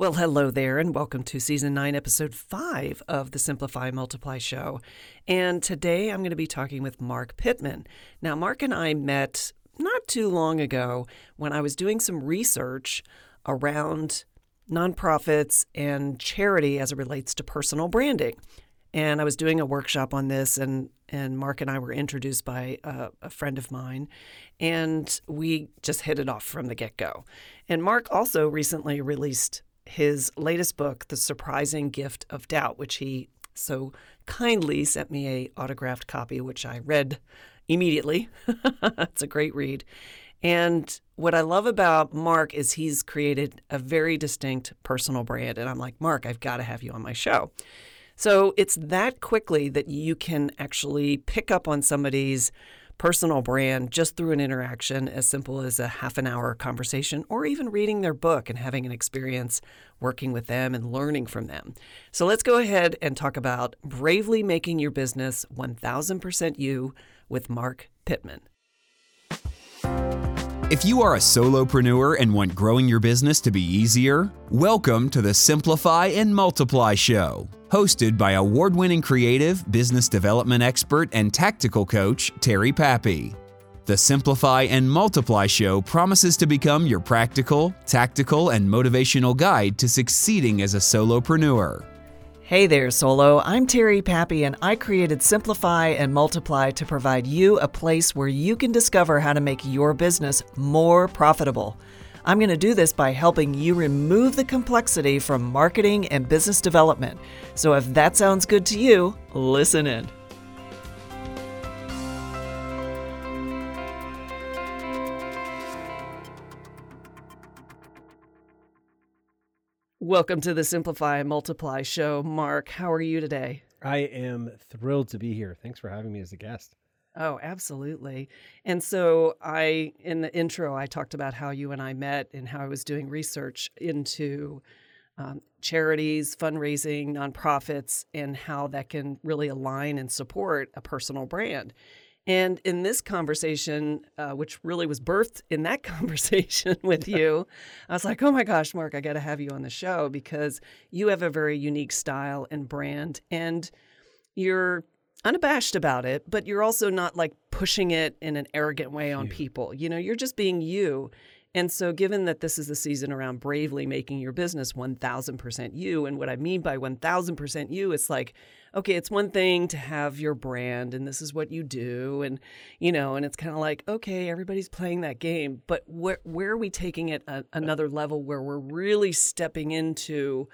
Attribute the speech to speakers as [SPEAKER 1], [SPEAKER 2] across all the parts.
[SPEAKER 1] Well, hello there, and welcome to season nine, episode five of the Simplify Multiply show. And today I'm going to be talking with Marc Pitman. Now, Marc and I met not too long ago when I was doing some research around nonprofits and charity as it relates to personal branding. And I was doing a workshop on this, and, and Marc and I were introduced by a, a friend of mine, and we just hit it off from the get go. And Marc also recently released his latest book, The Surprising Gift of Doubt, which he so kindly sent me a autographed copy, which I read immediately. it's a great read. And what I love about Marc is he's created a very distinct personal brand. And I'm like, Marc, I've got to have you on my show. So it's that quickly that you can actually pick up on somebody's personal brand just through an interaction as simple as a half an hour conversation or even reading their book and having an experience working with them and learning from them. So let's go ahead and talk about bravely making your business 1000% you with Marc Pitman.
[SPEAKER 2] If you are a solopreneur and want growing your business to be easier, welcome to the Simplify and Multiply Show hosted by award winning creative, business development expert, and tactical coach, Terry Pappy. The Simplify and Multiply show promises to become your practical, tactical, and motivational guide to succeeding as a solopreneur.
[SPEAKER 1] Hey there, Solo. I'm Terry Pappy, and I created Simplify and Multiply to provide you a place where you can discover how to make your business more profitable. I'm going to do this by helping you remove the complexity from marketing and business development. So if that sounds good to you, listen in. Welcome to the Simplify and Multiply show. Marc, how are you today?
[SPEAKER 3] I am thrilled to be here. Thanks for having me as a guest.
[SPEAKER 1] Oh, absolutely. And so I in the intro I talked about how you and I met and how I was doing research into um, charities, fundraising, nonprofits, and how that can really align and support a personal brand. And in this conversation, uh, which really was birthed in that conversation with you, I was like, oh my gosh, Marc, I got to have you on the show because you have a very unique style and brand. And you're unabashed about it, but you're also not like pushing it in an arrogant way on people. You know, you're just being you. And so, given that this is the season around bravely making your business 1000% you, and what I mean by 1000% you, it's like, okay, it's one thing to have your brand and this is what you do. And, you know, and it's kind of like, okay, everybody's playing that game. But where, where are we taking it a, another level where we're really stepping into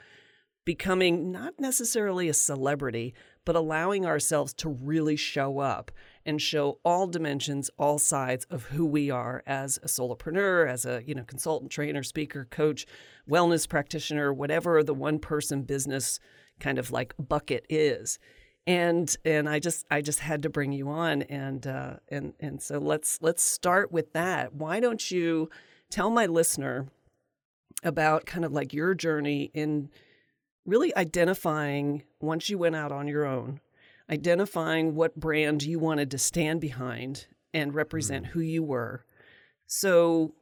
[SPEAKER 1] becoming not necessarily a celebrity, but allowing ourselves to really show up and show all dimensions, all sides of who we are as a solopreneur, as a you know consultant, trainer, speaker, coach, wellness practitioner, whatever the one person business kind of like bucket is. And and I just I just had to bring you on and uh, and and so let's let's start with that. Why don't you tell my listener about kind of like your journey in really identifying once you went out on your own, identifying what brand you wanted to stand behind and represent mm. who you were. So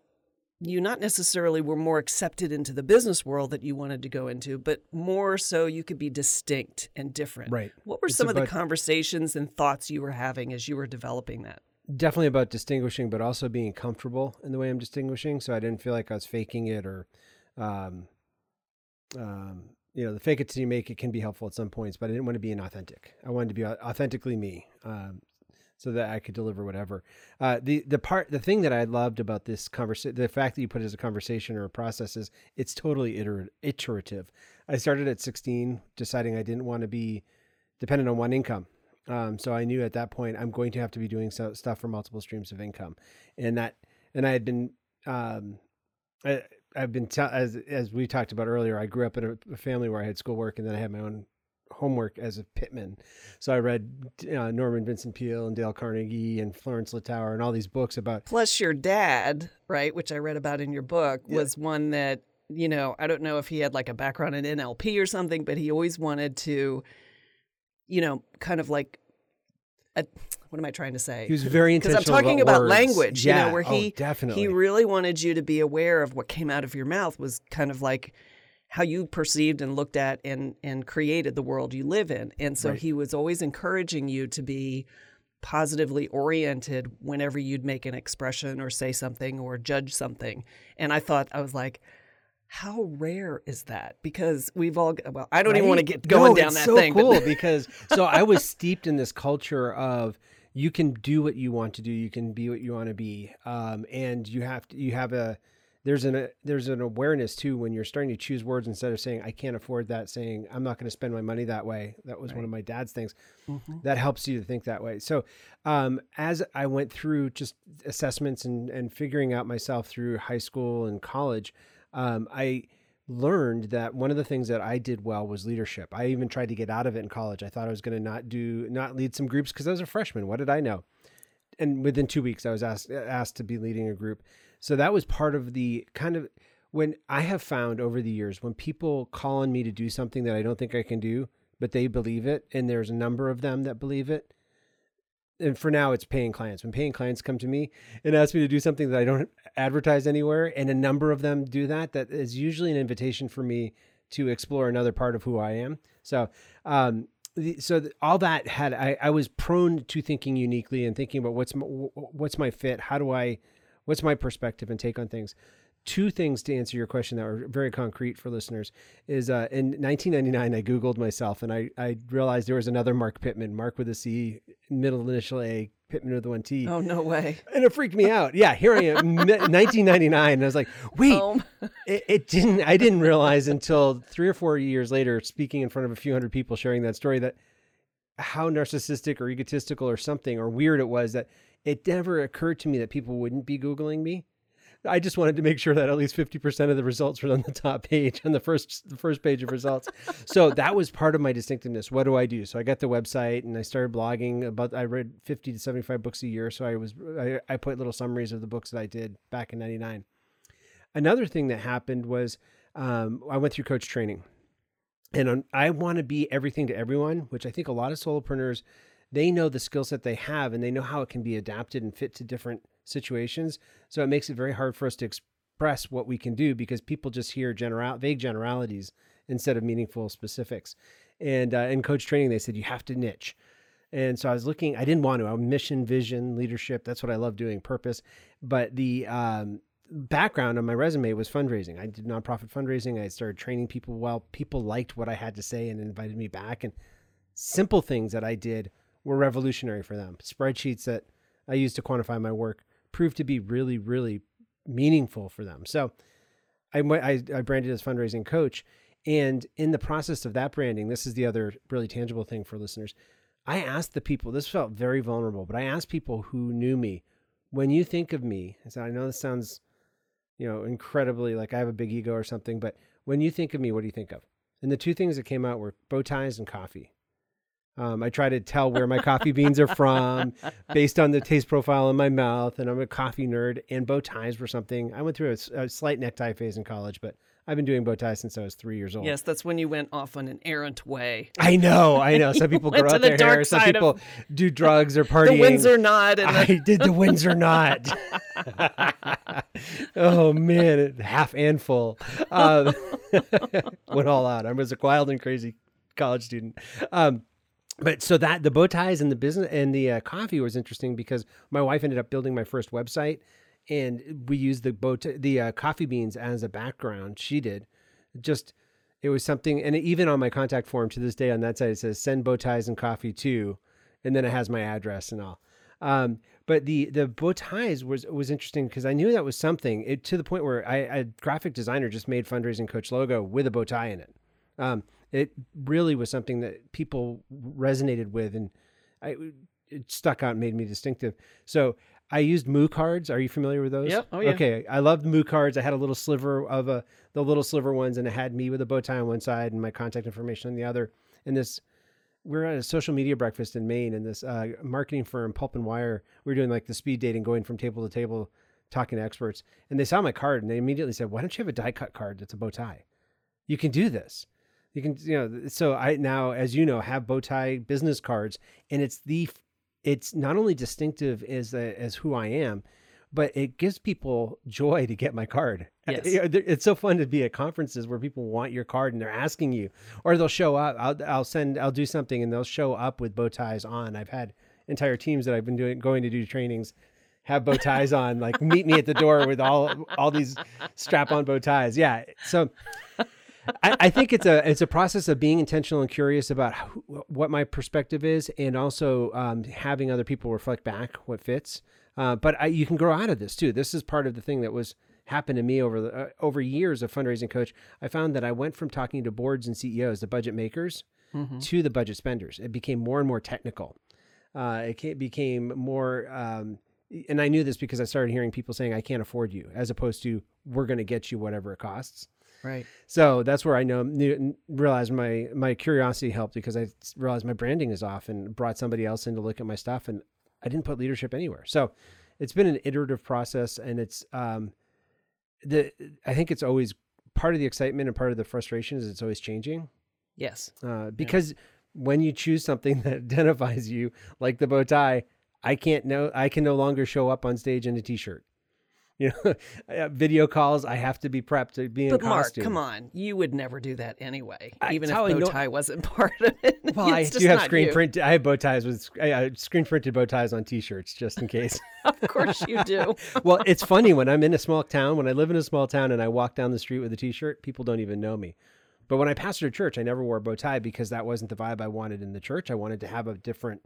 [SPEAKER 1] you not necessarily were more accepted into the business world that you wanted to go into, but more so you could be distinct and different.
[SPEAKER 3] Right.
[SPEAKER 1] What were it's some about, of the conversations and thoughts you were having as you were developing that?
[SPEAKER 3] Definitely about distinguishing, but also being comfortable in the way I'm distinguishing. So I didn't feel like I was faking it or um, um, you know, the fake it till you make it can be helpful at some points, but I didn't want to be inauthentic. I wanted to be authentically me, um, so that I could deliver whatever. Uh, the the part, the thing that I loved about this conversation, the fact that you put it as a conversation or a process is it's totally iter- iterative. I started at 16, deciding I didn't want to be dependent on one income. Um, so I knew at that point I'm going to have to be doing so, stuff for multiple streams of income, and that, and I had been. Um, I, I've been as as we talked about earlier. I grew up in a, a, family where I had schoolwork, and then I had my own homework as a Pitman. So I read uh, Norman Vincent Peale and Dale Carnegie and Florence Littauer and all these books about.
[SPEAKER 1] Plus, your dad, right, which I read about in your book, yeah. was one that you know I don't know if he had like a background in NLP or something, but he always wanted to, you know, kind of like. A, what am I trying to say?
[SPEAKER 3] He was very intentional.
[SPEAKER 1] Because I'm talking
[SPEAKER 3] about,
[SPEAKER 1] about language,
[SPEAKER 3] yeah.
[SPEAKER 1] you know, where oh, he
[SPEAKER 3] oh, definitely
[SPEAKER 1] he really wanted you to be aware of what came out of your mouth was kind of like how you perceived and looked at and and created the world you live in. And so
[SPEAKER 3] Right.
[SPEAKER 1] he was always encouraging you to be positively oriented whenever you'd make an expression or say something or judge something. And I thought I was like how rare is that? Because we've all well, I don't even want to get going
[SPEAKER 3] No,
[SPEAKER 1] down
[SPEAKER 3] it's
[SPEAKER 1] that
[SPEAKER 3] so
[SPEAKER 1] thing. but-
[SPEAKER 3] Cool because so I was steeped in this culture of you can do what you want to do, you can be what you want to be, um, and you have to you have a there's an a, there's an awareness too when you're starting to choose words instead of saying I can't afford that, saying I'm not going to spend my money that way. That was one of my dad's things.
[SPEAKER 1] Mhm.
[SPEAKER 3] That helps you to think that way. So um, as I went through just assessments and and figuring out myself through high school and college, um, I learned that one of the things that I did well was leadership. I even tried to get out of it in college. I thought I was going to not do not lead some groups because I was a freshman. What did I know? And within two weeks, I was asked asked to be leading a group. So that was part of the kind of when I have found over the years when people call on me to do something that I don't think I can do, but they believe it, and there's a number of them that believe it. And for now, it's paying clients. When paying clients come to me and ask me to do something that I don't advertise anywhere, and a number of them do that, that is usually an invitation for me to explore another part of who I am. So, um, so all that had I, I was prone to thinking uniquely and thinking about what's my, what's my fit, how do I, what's my perspective and take on things. Two things to answer your question that were very concrete for listeners is uh, in 1999 I googled myself and I I realized there was another Marc Pitman, Marc with a C, middle initial A, Pitman with one T.
[SPEAKER 1] Oh no way.
[SPEAKER 3] And it freaked me out. Yeah, here I am, 1999. And I was like, wait, it, it didn't, I didn't realize until three or four years later, speaking in front of a few hundred people sharing that story, that how narcissistic or egotistical or something or weird it was that it never occurred to me that people wouldn't be Googling me. I just wanted to make sure that at least 50% of the results were on the top page on the first the first page of results. so that was part of my distinctiveness. What do I do? So I got the website and I started blogging about I read 50 to 75 books a year, so I was I, I put little summaries of the books that I did back in 99. Another thing that happened was um, I went through coach training. And um, I want to be everything to everyone, which I think a lot of solopreneurs they know the skill set they have and they know how it can be adapted and fit to different situations. So it makes it very hard for us to express what we can do because people just hear general vague generalities instead of meaningful specifics. And uh, in coach training, they said you have to niche. And so I was looking. I didn't want to. I'm mission, vision, leadership. That's what I love doing. Purpose. But the um, background on my resume was fundraising. I did nonprofit fundraising. I started training people well. People liked what I had to say and invited me back. And simple things that I did were revolutionary for them. Spreadsheets that I used to quantify my work proved to be really, really meaningful for them. So I, I, I branded as fundraising coach. And in the process of that branding, this is the other really tangible thing for listeners. I asked the people, this felt very vulnerable, but I asked people who knew me, when you think of me, I said, I know this sounds, you know, incredibly like I have a big ego or something, but when you think of me, what do you think of? And the two things that came out were bow ties and coffee. Um, I try to tell where my coffee beans are from based on the taste profile in my mouth, and I'm a coffee nerd. And bow ties were something I went through a slight necktie phase in college, but I've been doing bow ties since I was three years old.
[SPEAKER 1] yes, that's when you went off on an errant way.
[SPEAKER 3] I know, I know. Some people grow out
[SPEAKER 1] the
[SPEAKER 3] their
[SPEAKER 1] dark
[SPEAKER 3] hair. Some
[SPEAKER 1] of-
[SPEAKER 3] people do drugs or partying.
[SPEAKER 1] The Windsor nod and
[SPEAKER 3] I
[SPEAKER 1] the,
[SPEAKER 3] did the Windsor knot. oh man, half and full. Um, went all out. I was a wild and crazy college student. Um, but so that the bow ties and the business and the uh, coffee was interesting because my wife ended up building my first website, and we used the bow t- the uh, coffee beans as a background. She did, just it was something, and even on my contact form to this day on that site it says send bow ties and coffee to, and then it has my address and all. Um, but the the bow ties was was interesting because I knew that was something it, to the point where I, a graphic designer just made fundraising coach logo with a bow tie in it. Um, it really was something that people resonated with, and I it stuck out and made me distinctive. So I used Moo cards. Are you familiar with those?
[SPEAKER 1] Yep. Oh, yeah.
[SPEAKER 3] Okay, I loved Moo cards. I had a little sliver of a the little sliver ones, and it had me with a bow tie on one side and my contact information on the other. And this we're at a social media breakfast in Maine, and this uh, marketing firm, Pulp and Wire, we were doing like the speed dating, going from table to table, talking to experts. And they saw my card, and they immediately said, "Why don't you have a die cut card that's a bow tie? You can do this. You can, you know." So I now, as you know, have bow tie business cards, and it's the, it's not only distinctive as uh, as who I am, but it gives people joy to get my card.
[SPEAKER 1] Yes.
[SPEAKER 3] It's so fun to be at conferences where people want your card and they're asking you, or they'll show up. I'll, I'll send, I'll do something and they'll show up with bow ties on. I've had entire teams that I've been doing, going to do trainings have bow ties on, like meet me at the door with all, all these strap on bow ties. Yeah. So I, I, think it's a, it's a process of being intentional and curious about who, what my perspective is. And also um, having other people reflect back what fits. Uh, but I, you can grow out of this too. This is part of the thing that was happened to me over the uh, over years of fundraising coach. I found that I went from talking to boards and CEOs, the budget makers, mm-hmm. to the budget spenders. It became more and more technical. Uh, it became more, um, and I knew this because I started hearing people saying, "I can't afford you," as opposed to "We're going to get you whatever it costs."
[SPEAKER 1] Right.
[SPEAKER 3] So that's where I know knew, realized my my curiosity helped because I realized my branding is off and brought somebody else in to look at my stuff and I didn't put leadership anywhere. So it's been an iterative process, and it's um, the I think it's always part of the excitement and part of the frustration is it's always changing.
[SPEAKER 1] Yes,
[SPEAKER 3] uh, because yeah. when you choose something that identifies you, like the bow tie, I can't know I can no longer show up on stage in a t-shirt you know, uh, video calls. I have to be prepped to be in
[SPEAKER 1] but
[SPEAKER 3] costume.
[SPEAKER 1] Mark, come on, you would never do that anyway, I, even if bow tie wasn't part of it.
[SPEAKER 3] Well, I do have screen print. I have bow ties with I, screen printed bow ties on T-shirts just in case.
[SPEAKER 1] of course you do.
[SPEAKER 3] well, it's funny when I'm in a small town. When I live in a small town and I walk down the street with a T-shirt, people don't even know me. But when I pastored a church, I never wore a bow tie because that wasn't the vibe I wanted in the church. I wanted to have a different,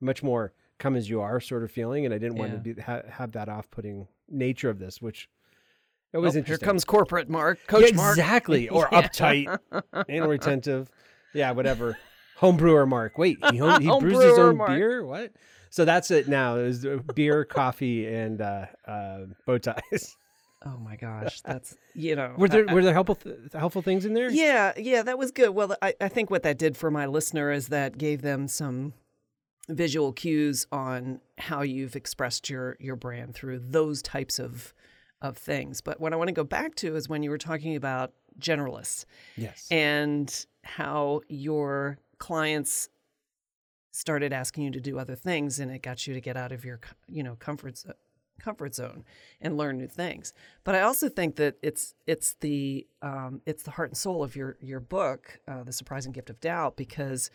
[SPEAKER 3] much more come as you are sort of feeling, and I didn't want to be, ha- have that off-putting nature of this, which it was
[SPEAKER 1] oh,
[SPEAKER 3] interesting.
[SPEAKER 1] Here comes corporate Marc, Coach
[SPEAKER 3] yeah,
[SPEAKER 1] Marc,
[SPEAKER 3] exactly, or yeah. uptight, anal retentive, yeah, whatever. Home brewer Marc. Wait, he, home, he brews his own Marc. beer. What? So that's it now. It was beer, coffee, and uh, uh, bow ties.
[SPEAKER 1] Oh my gosh, that's you know.
[SPEAKER 3] Were there I, were there helpful th- helpful things in there?
[SPEAKER 1] Yeah, yeah, that was good. Well, I, I think what that did for my listener is that gave them some visual cues on how you've expressed your your brand through those types of of things. But what I want to go back to is when you were talking about generalists.
[SPEAKER 3] Yes.
[SPEAKER 1] And how your clients started asking you to do other things and it got you to get out of your you know comfort comfort zone and learn new things. But I also think that it's it's the um, it's the heart and soul of your your book, uh, The Surprising Gift of Doubt, because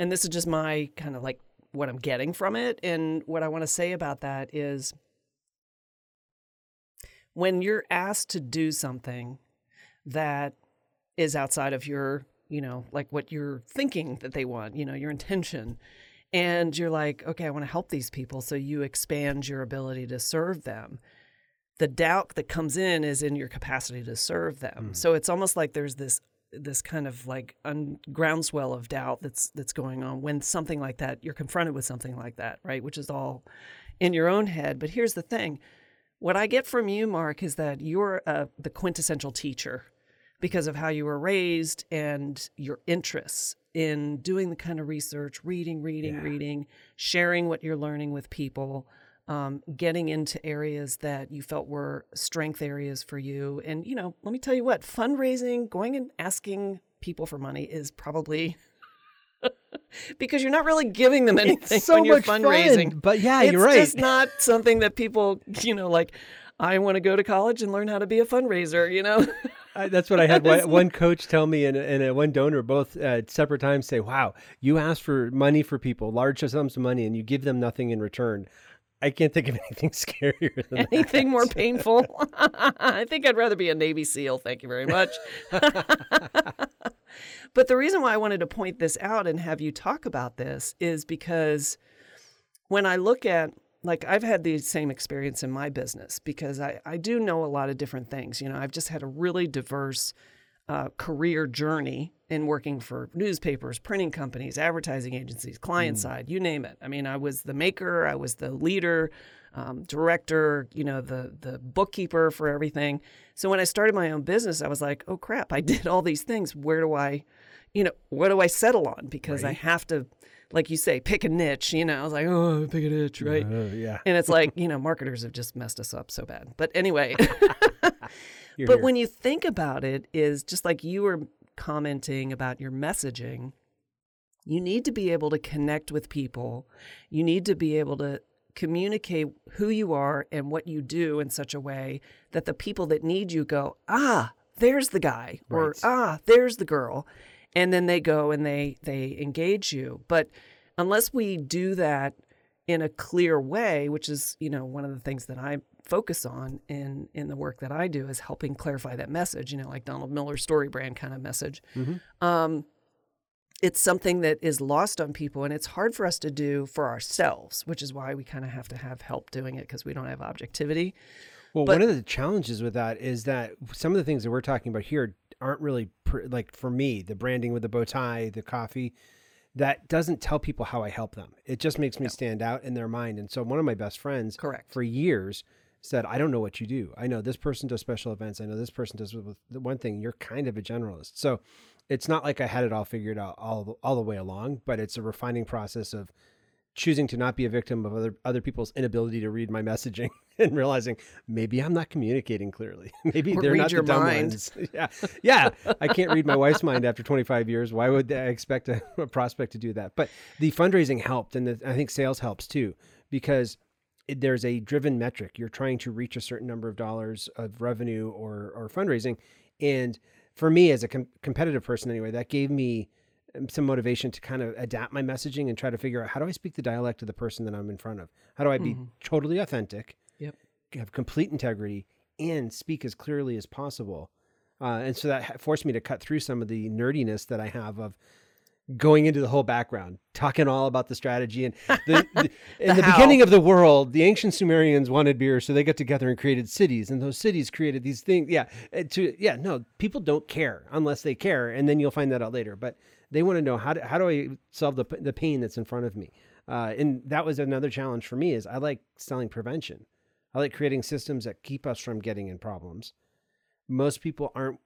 [SPEAKER 1] and this is just my kind of like what I'm getting from it. And what I want to say about that is when you're asked to do something that is outside of your, you know, like what you're thinking that they want, you know, your intention, and you're like, okay, I want to help these people. So you expand your ability to serve them. The doubt that comes in is in your capacity to serve them. Mm. So it's almost like there's this this kind of like un- groundswell of doubt that's that's going on when something like that you're confronted with something like that, right? Which is all in your own head. But here's the thing: what I get from you, Marc, is that you're uh, the quintessential teacher because of how you were raised and your interests in doing the kind of research, reading, reading, yeah. reading, sharing what you're learning with people um, getting into areas that you felt were strength areas for you. And, you know, let me tell you what, fundraising, going and asking people for money is probably because you're not really giving them anything
[SPEAKER 3] so
[SPEAKER 1] when you're fundraising.
[SPEAKER 3] Fun, but yeah,
[SPEAKER 1] it's
[SPEAKER 3] you're right.
[SPEAKER 1] It's just not something that people, you know, like, I want to go to college and learn how to be a fundraiser, you know?
[SPEAKER 3] I, that's what I had one, one, coach tell me and, and one donor both at separate times say, wow, you ask for money for people, large sums of money, and you give them nothing in return. I can't think of anything scarier than
[SPEAKER 1] anything that. more painful. I think I'd rather be a Navy SEAL. Thank you very much. but the reason why I wanted to point this out and have you talk about this is because when I look at like I've had the same experience in my business because I, I do know a lot of different things. You know, I've just had a really diverse uh, career journey in working for newspapers, printing companies, advertising agencies, client mm. side, you name it. I mean, I was the maker, I was the leader, um, director, you know, the the bookkeeper for everything. So when I started my own business, I was like, oh crap, I did all these things. Where do I, you know, what do I settle on? Because right. I have to, like you say, pick a niche. You know, I was like, oh, pick a niche, right? Uh,
[SPEAKER 3] yeah.
[SPEAKER 1] And it's like, you know, marketers have just messed us up so bad. But anyway. but here. when you think about it, is just like you were commenting about your messaging, you need to be able to connect with people. You need to be able to communicate who you are and what you do in such a way that the people that need you go, ah, there's the guy, or ah, there's the girl, and then they go and they they engage you. But unless we do that in a clear way, which is you know one of the things that I focus on in in the work that I do is helping clarify that message. You know, like Donald Miller's StoryBrand kind of message. Um, it's something that is lost on people, and it's hard for us to do for ourselves, which is why we kind of have to have help doing it because we don't have objectivity.
[SPEAKER 3] Well,
[SPEAKER 1] But-
[SPEAKER 3] one of the challenges with that is that some of the things that we're talking about here aren't really pr- like for me, the branding with the bow tie, the coffee, that doesn't tell people how I help them. It just makes me stand out in their mind. And so one of my best friends
[SPEAKER 1] Correct.
[SPEAKER 3] for years said, I don't know what you do. I know this person does special events. I know this person does with the one thing. You're kind of a generalist. So it's not like I had it all figured out all, all the way along, but it's a refining process of choosing to not be a victim of other other people's inability to read my messaging and realizing maybe I'm not communicating clearly. maybe
[SPEAKER 1] Or
[SPEAKER 3] they're not
[SPEAKER 1] your
[SPEAKER 3] the dumb
[SPEAKER 1] mind.
[SPEAKER 3] ones. yeah, yeah. I can't read my wife's mind after 25 years. Why would I expect a, a prospect to do that? But the fundraising helped, and the, I think sales helps too because there's a driven metric. You're trying to reach a certain number of dollars of revenue or or fundraising, and for me as a com- competitive person anyway, that gave me um, some motivation to kind of adapt my messaging and try to figure out how do I speak the dialect of the person that I'm in front of? How do I be totally authentic?
[SPEAKER 1] Yep.
[SPEAKER 3] Have complete integrity and speak as clearly as possible. Uh, and so that forced me to cut through some of the nerdiness that I have of going into the whole background, talking all about the strategy and the, the, in the, beginning of the world, the ancient Sumerians wanted beer, so they got together and created cities, and those cities created these things. Yeah, uh, to yeah, no, people don't care unless they care, and then you'll find that out later. But they want to know how do, how do I solve the the pain that's in front of me, uh, and that was another challenge for me. Is I like selling prevention. I like creating systems that keep us from getting in problems. Most people aren't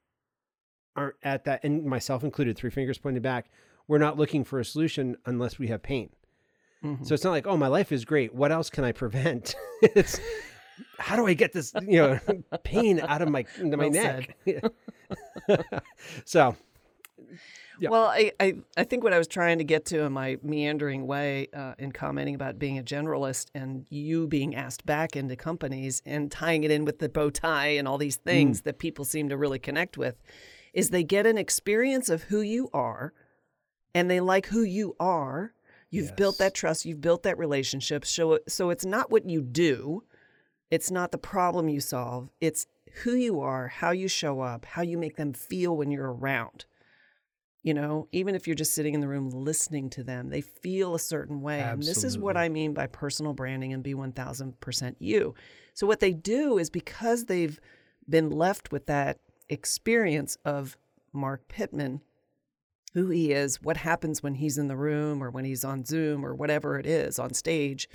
[SPEAKER 3] aren't at that, and myself included. Three fingers pointed back. We're not looking for a solution unless we have pain.
[SPEAKER 1] Mm-hmm.
[SPEAKER 3] So it's not like, oh, my life is great. What else can I prevent? it's how do I get this, you know, pain out of my my
[SPEAKER 1] Well
[SPEAKER 3] neck? so Yeah.
[SPEAKER 1] Well, I, I, I think what I was trying to get to in my meandering way uh, in commenting about being a generalist and you being asked back into companies and tying it in with the bow tie and all these
[SPEAKER 3] Mm.
[SPEAKER 1] things that people seem to really connect with is they get an experience of who you are and they like who you are. You've built that trust, you've built that relationship. So, so it's not what you do, it's not the problem you solve, it's who you are, how you show up, how you make them feel when you're around. You know, even if you're just sitting in the room listening to them, they feel a certain way. And this is what I mean by personal branding and be 1000% you. So, what they do is because they've been left with that experience of Marc Pitman, who he is, what happens when he's in the room or when he's on Zoom or whatever it is on stage,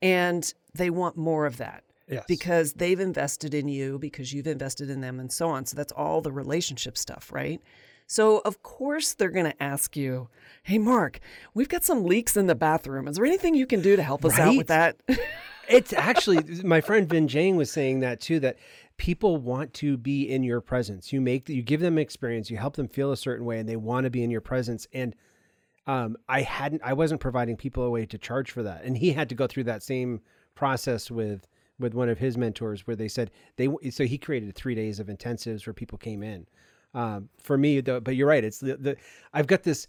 [SPEAKER 1] and they want more of that
[SPEAKER 3] yes,
[SPEAKER 1] because they've invested in you because you've invested in them and so on. So that's all the relationship stuff, right? So of course they're going to ask you, "Hey Marc, we've got some leaks in the bathroom. Is there anything you can do to help us out with that?"
[SPEAKER 3] it's actually my friend Vin Jang was saying that too. That people want to be in your presence. You make you give them experience. You help them feel a certain way, and they want to be in your presence. And um, I hadn't, I wasn't providing people a way to charge for that, and he had to go through that same process with with one of his mentors, where they said they. So he created three days of intensives where people came in. Um, for me, though, but you're right. It's the, the I've got this.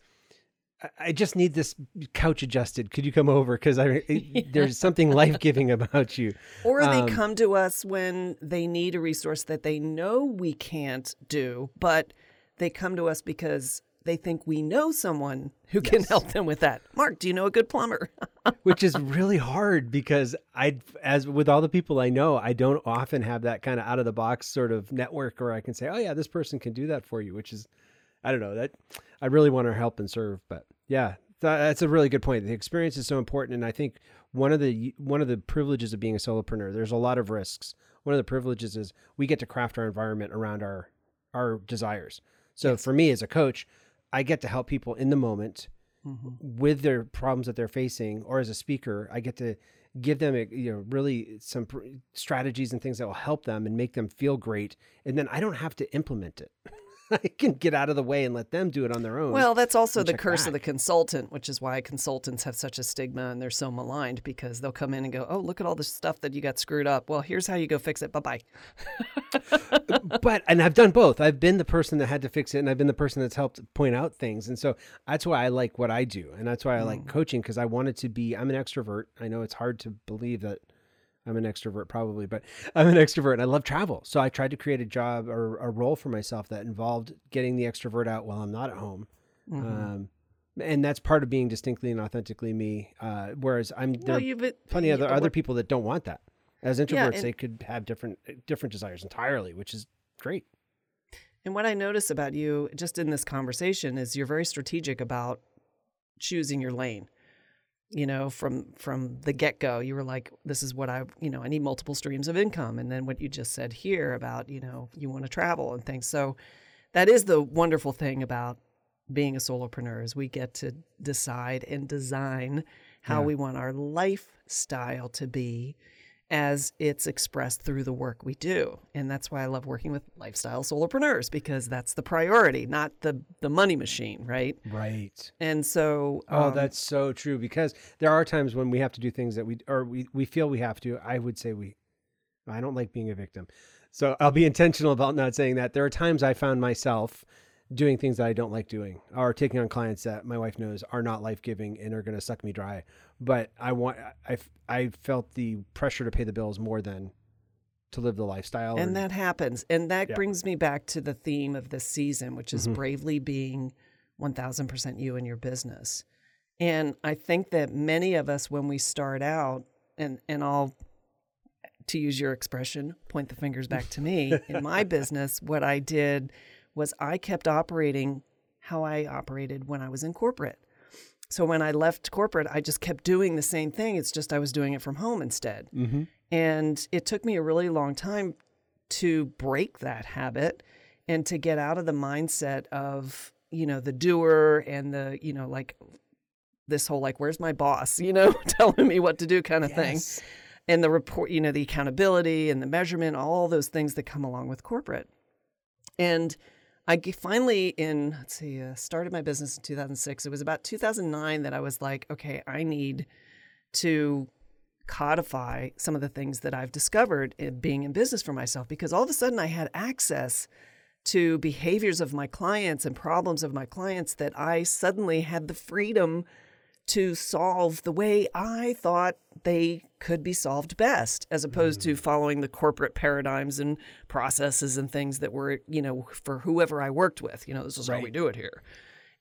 [SPEAKER 3] I- just need this couch adjusted. Could you come over? Because I there's something life giving about you.
[SPEAKER 1] or they
[SPEAKER 3] Um,
[SPEAKER 1] come to us when they need a resource that they know we can't do, but they come to us because they think we know someone who can help them with that. Marc, do you know a good plumber?
[SPEAKER 3] which is really hard because I, as with all the people I know, I don't often have that kind of out of the box sort of network where I can say, oh yeah, this person can do that for you, which is, I don't know that I really want to help and serve, but yeah, tha- that's a really good point. The experience is so important, and I think one of the one of the privileges of being a solopreneur, there's a lot of risks. One of the privileges is we get to craft our environment around our our desires. So for me as a coach, I get to help people in the moment mm-hmm. with their problems that they're facing or as a speaker i get to give them you know really some pr- strategies and things that will help them and make them feel great and then i don't have to implement it I can get out of the way and let them do it on their own.
[SPEAKER 1] Well, that's also the curse of the consultant, which is why consultants have such a stigma and they're so maligned because they'll come in and go, "Oh, look at all the stuff that you got screwed up. Well, here's how you go fix it. Bye bye."
[SPEAKER 3] but and I've done both. I've been the person that had to fix it, and I've been the person that's helped point out things. And so that's why I like what I do, and that's why I
[SPEAKER 1] Mm.
[SPEAKER 3] like coaching because I wanted to be. I'm an extrovert. I know it's hard to believe that I'm an extrovert, probably, but I'm an extrovert, and I love travel. So I tried to create a job or a role for myself that involved getting the extrovert out while I'm not at home.
[SPEAKER 1] Mm-hmm.
[SPEAKER 3] Um, and that's part of being distinctly and authentically me. Uh, whereas I'm there are plenty of other, other people that don't want that. As introverts,
[SPEAKER 1] and-
[SPEAKER 3] they could have different different desires entirely, which is great.
[SPEAKER 1] And what I notice about you just in this conversation is you're very strategic about choosing your lane. You know, from from the get-go, you were like this is what I, you know, I need multiple streams of income and then what you just said here about, you know, you want to travel and things. So that is the wonderful thing about being a solopreneur is we get to decide and design how
[SPEAKER 3] Yeah.
[SPEAKER 1] we want our lifestyle to be as it's expressed through the work we do. And that's why I love working with lifestyle solopreneurs because that's the priority, not the the money machine, right?
[SPEAKER 3] Right.
[SPEAKER 1] And so
[SPEAKER 3] Oh,
[SPEAKER 1] um,
[SPEAKER 3] that's so true because there are times when we have to do things that we or we, we feel we have to. I would say we I don't like being a victim. So I'll be intentional about not saying that. There are times I found myself doing things that I don't like doing or taking on clients that my wife knows are not life-giving and are going to suck me dry. But I want I I felt the pressure to pay the bills more than to live the lifestyle
[SPEAKER 1] and that happens. And that
[SPEAKER 3] Yeah.
[SPEAKER 1] brings me back to the theme of this season, which is
[SPEAKER 3] Mhm.
[SPEAKER 1] bravely being 1000% you in your business. And I think that many of us, when we start out, and, and I'll, to use your expression, point the fingers back to me, in my business, what I did was I kept operating how I operated when I was in corporate. So when I left corporate, I just kept doing the same thing. It's just I was doing it from home instead.
[SPEAKER 3] mm-hmm.
[SPEAKER 1] And it took me a really long time to break that habit and to get out of the mindset of, you know, the doer and the, you know, like this whole like, where's my boss, you know, telling me what to do kind of thing. And the report, you know, the accountability and the measurement, all those things that come along with corporate. And I finally, in, let's see, uh, started my business in 2006. It was about 2009 that I was like, okay, I need to codify some of the things that I've discovered in being in business for myself because all of a sudden I had access to behaviors of my clients and problems of my clients that I suddenly had the freedom to solve the way I thought they could be solved best, as opposed to hmm. following the corporate paradigms and processes and things that were, you know, for whoever I worked with. You know, this is how we do it here.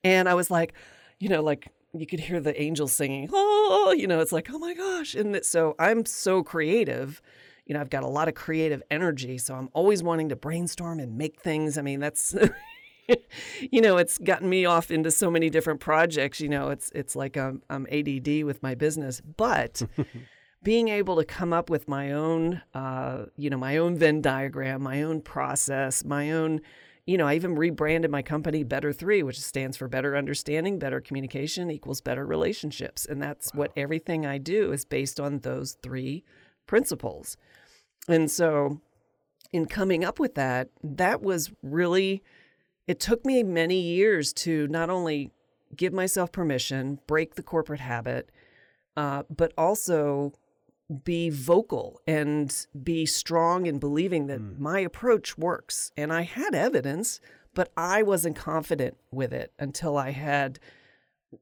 [SPEAKER 1] And I was like, you know, like you could hear the angels singing, oh, you know, it's like, oh my gosh. And so I'm so creative. You know, I've got a lot of creative energy. So I'm always wanting to brainstorm and make things. I mean, that's, you know, it's gotten me off into so many different projects. You know, it's, it's like I'm, I'm ADD with my business. But being able to come up with my own, uh, you know, my own Venn diagram, my own process, my own, you know, I even rebranded my company Better Three, which stands for better understanding, better communication equals better relationships. And that's what everything I do is based on those three principles. And so, in coming up with that, that was really, it took me many years to not only give myself permission, break the corporate habit, uh, but also be vocal and be strong in believing that my approach works. And I had evidence, but I wasn't confident with it until I had,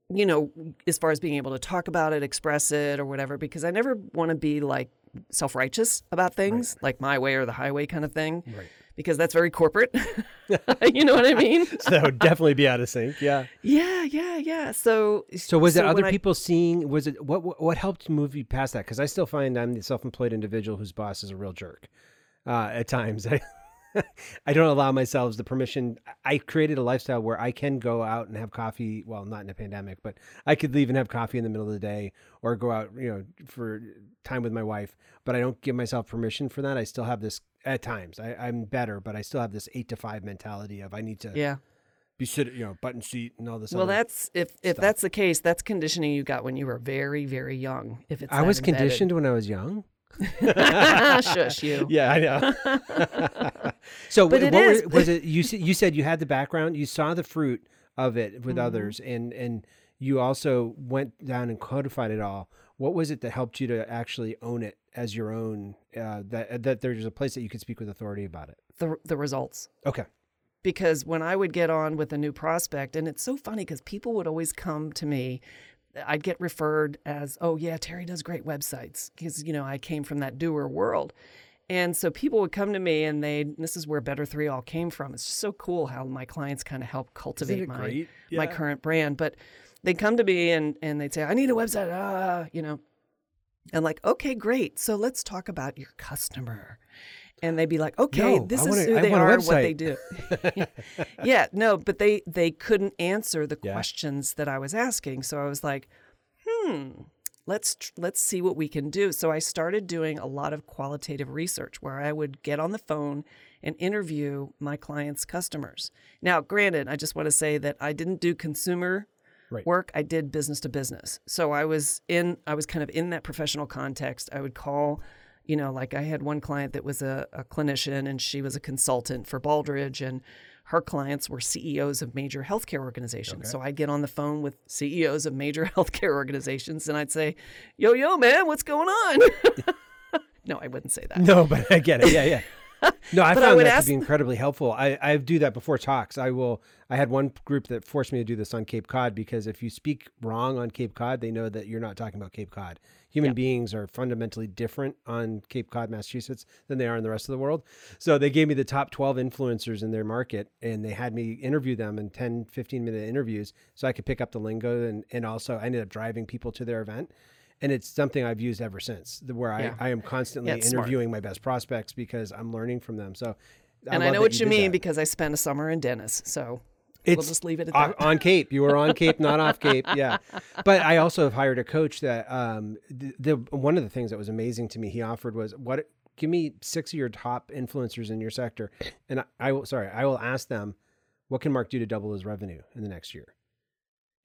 [SPEAKER 1] you know, as far as being able to talk about it, express it, or whatever, because I never want to be like self righteous about things, like my way or the highway kind of thing,
[SPEAKER 3] Right.
[SPEAKER 1] Because that's very corporate. you know what I mean?
[SPEAKER 3] So that would definitely be out of sync. Yeah.
[SPEAKER 1] Yeah, yeah, yeah. So,
[SPEAKER 3] So was it other
[SPEAKER 1] when I-
[SPEAKER 3] people seeing? Was it what? What, what helped move you past that? Because I still find I'm the self-employed individual whose boss is a real jerk. Uh, at times, I I don't allow myself the permission. I created a lifestyle where I can go out and have coffee. Well, not in a pandemic, but I could leave and have coffee in the middle of the day, or go out, you know, for time with my wife. But I don't give myself permission for that. I still have this at times. I, I'm better, but I still have this eight to five mentality of I need to
[SPEAKER 1] yeah.
[SPEAKER 3] be sit, you know, button seat and all this.
[SPEAKER 1] Well,
[SPEAKER 3] other
[SPEAKER 1] that's if if
[SPEAKER 3] stuff.
[SPEAKER 1] that's the case, that's conditioning you got when you were very very young. If it's
[SPEAKER 3] I was
[SPEAKER 1] embedded.
[SPEAKER 3] conditioned when I was young.
[SPEAKER 1] Shush you.
[SPEAKER 3] Yeah, I know. so,
[SPEAKER 1] But
[SPEAKER 3] what were- was it? You you said you had the background, you saw the fruit of it with
[SPEAKER 1] Mhm.
[SPEAKER 3] others, and and you also went down and codified it all. What was it that helped you to actually own it as your own? Uh, that that there's a place that you could speak with authority about it.
[SPEAKER 1] The the results.
[SPEAKER 3] Okay.
[SPEAKER 1] because when I would get on with a new prospect, and it's so funny because people would always come to me. I'd get referred as, oh, yeah, Terry does great websites because, you know, I came from that doer world. And so people would come to me and they, this is where Better Three all came from. It's just so cool how my clients kind of help cultivate my, my current brand. But they'd come to me and, and they'd say, I need a website, ah, you know. And like, okay, great. So let's talk about your customer. And they'd be like, okay,
[SPEAKER 3] No,
[SPEAKER 1] this
[SPEAKER 3] I
[SPEAKER 1] is
[SPEAKER 3] wanna-
[SPEAKER 1] who
[SPEAKER 3] I
[SPEAKER 1] they are, and what they do. yeah, no, but they they couldn't answer the
[SPEAKER 3] Yeah.
[SPEAKER 1] questions that I was asking. So I was like, hmm, let's tr- let's see what we can do. So I started doing a lot of qualitative research where I would get on the phone and interview my clients' customers. Now, granted, I just want to say that I didn't do consumer
[SPEAKER 3] Right.
[SPEAKER 1] work. I did business to business. So I was in I was kind of in that professional context. I would call you know, like I had one client that was a, a clinician and she was a consultant for Baldrige, and her clients were CEOs of major healthcare organizations.
[SPEAKER 3] Okay.
[SPEAKER 1] So I'd get on the phone with CEOs of major healthcare organizations and I'd say, Yo, yo, man, what's going on? no, I wouldn't say that.
[SPEAKER 3] No, but I get it. Yeah, yeah. No, I
[SPEAKER 1] But I
[SPEAKER 3] found that to be incredibly helpful. I, I do that before talks. I will. I had one group that forced me to do this on Cape Cod because if you speak wrong on Cape Cod, they know that you're not talking about Cape Cod. Human
[SPEAKER 1] Yeah.
[SPEAKER 3] beings are fundamentally different on Cape Cod, Massachusetts, than they are in the rest of the world. So they gave me the top 12 influencers in their market and they had me interview them in 10, 15 minute interviews so I could pick up the lingo. And, and also, I ended up driving people to their event. And it's something I've used ever since, where
[SPEAKER 1] Yeah.
[SPEAKER 3] I, I am constantly
[SPEAKER 1] Yeah, it's smart.
[SPEAKER 3] interviewing my best prospects because I'm learning from them. So,
[SPEAKER 1] and I
[SPEAKER 3] love
[SPEAKER 1] know what you,
[SPEAKER 3] did
[SPEAKER 1] mean
[SPEAKER 3] that.
[SPEAKER 1] because I spent a summer in Dennis. So we'll
[SPEAKER 3] It's
[SPEAKER 1] just leave it at
[SPEAKER 3] on,
[SPEAKER 1] that.
[SPEAKER 3] on Cape. You were on Cape, not off Cape. Yeah, but I also have hired a coach that um, the, the one of the things that was amazing to me he offered was what give me six of your top influencers in your sector, and I, I will sorry I will ask them what can Marc do to double his revenue in the next year.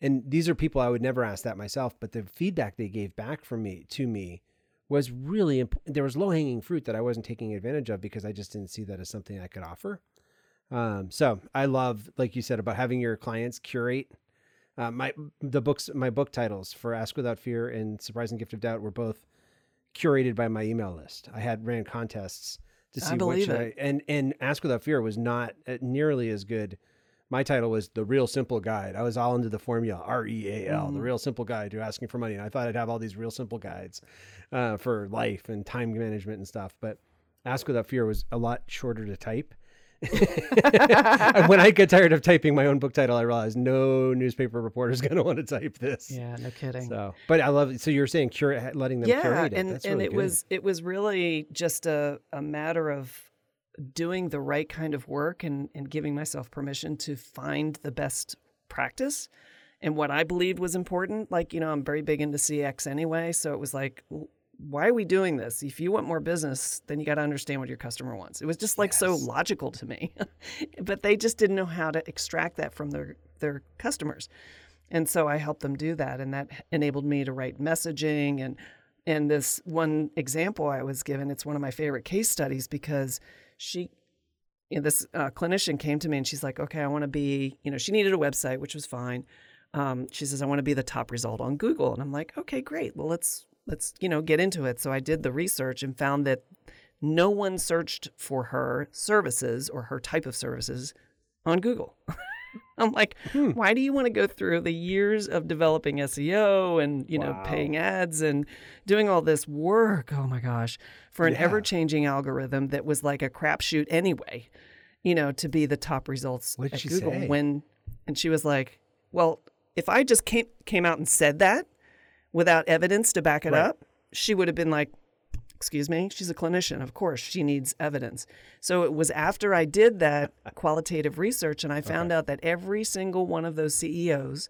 [SPEAKER 3] And these are people I would never ask that myself, but the feedback they gave back from me to me was really imp- there was low hanging fruit that I wasn't taking advantage of because I just didn't see that as something I could offer. Um, so I love, like you said, about having your clients curate. Uh, my the books, my book titles for Ask Without Fear and Surprising Gift of Doubt were both curated by my email list. I had ran contests to see which. I, and and Ask Without Fear was not uh, nearly as good. My title was The Real Simple Guide. I was all into the formula R E A L, the
[SPEAKER 1] Mhm.
[SPEAKER 3] Real Simple Guide to asking for money. And I thought I'd have all these real simple guides uh, for life and time management and stuff. But Ask Without Fear was a lot shorter to type. And when I get tired of typing my own book title, I realize no newspaper reporter is going to want to type this.
[SPEAKER 1] yeah, no kidding.
[SPEAKER 3] So, but I love it. So you're saying curate, letting them
[SPEAKER 1] yeah,
[SPEAKER 3] curate it.
[SPEAKER 1] and
[SPEAKER 3] That's
[SPEAKER 1] and
[SPEAKER 3] really
[SPEAKER 1] it
[SPEAKER 3] good.
[SPEAKER 1] was it was really just a, a matter of doing the right kind of work and, and giving myself permission to find the best practice and what I believed was important. Like, you know, I'm very big into CX anyway. So it was like, w- why are we doing this? If you want more business, then you got to understand what your customer wants. It was just like so logical to me. but they just didn't know how to extract that from their, their customers. And so I helped them do that. And that enabled me to write messaging. And, and this one example I was given, it's one of my favorite case studies because she, you know, this uh, clinician came to me and she's like, okay, I want to be, you know, she needed a website, which was fine. Um, she says, I want to be the top result on Google. And I'm like, okay, great. Well, let's, let's, you know, get into it. So I did the research and found that no one searched for her services or her type of services on Google. I'm like,
[SPEAKER 3] Hmm.
[SPEAKER 1] why do you want to go through the years of developing SEO and, you know,
[SPEAKER 3] Wow.
[SPEAKER 1] paying ads and doing all this work? Oh my gosh, for an
[SPEAKER 3] Yeah.
[SPEAKER 1] ever changing algorithm that was like a crapshoot anyway, you know, to be the top results
[SPEAKER 3] What'd
[SPEAKER 1] at Google
[SPEAKER 3] say?
[SPEAKER 1] when and she was like, Well, if I just came came out and said that without evidence to back it
[SPEAKER 3] Right.
[SPEAKER 1] up, she would have been like, excuse me, she's a clinician. Of course, she needs evidence. So it was after I did that qualitative research and I found out that every single one of those CEOs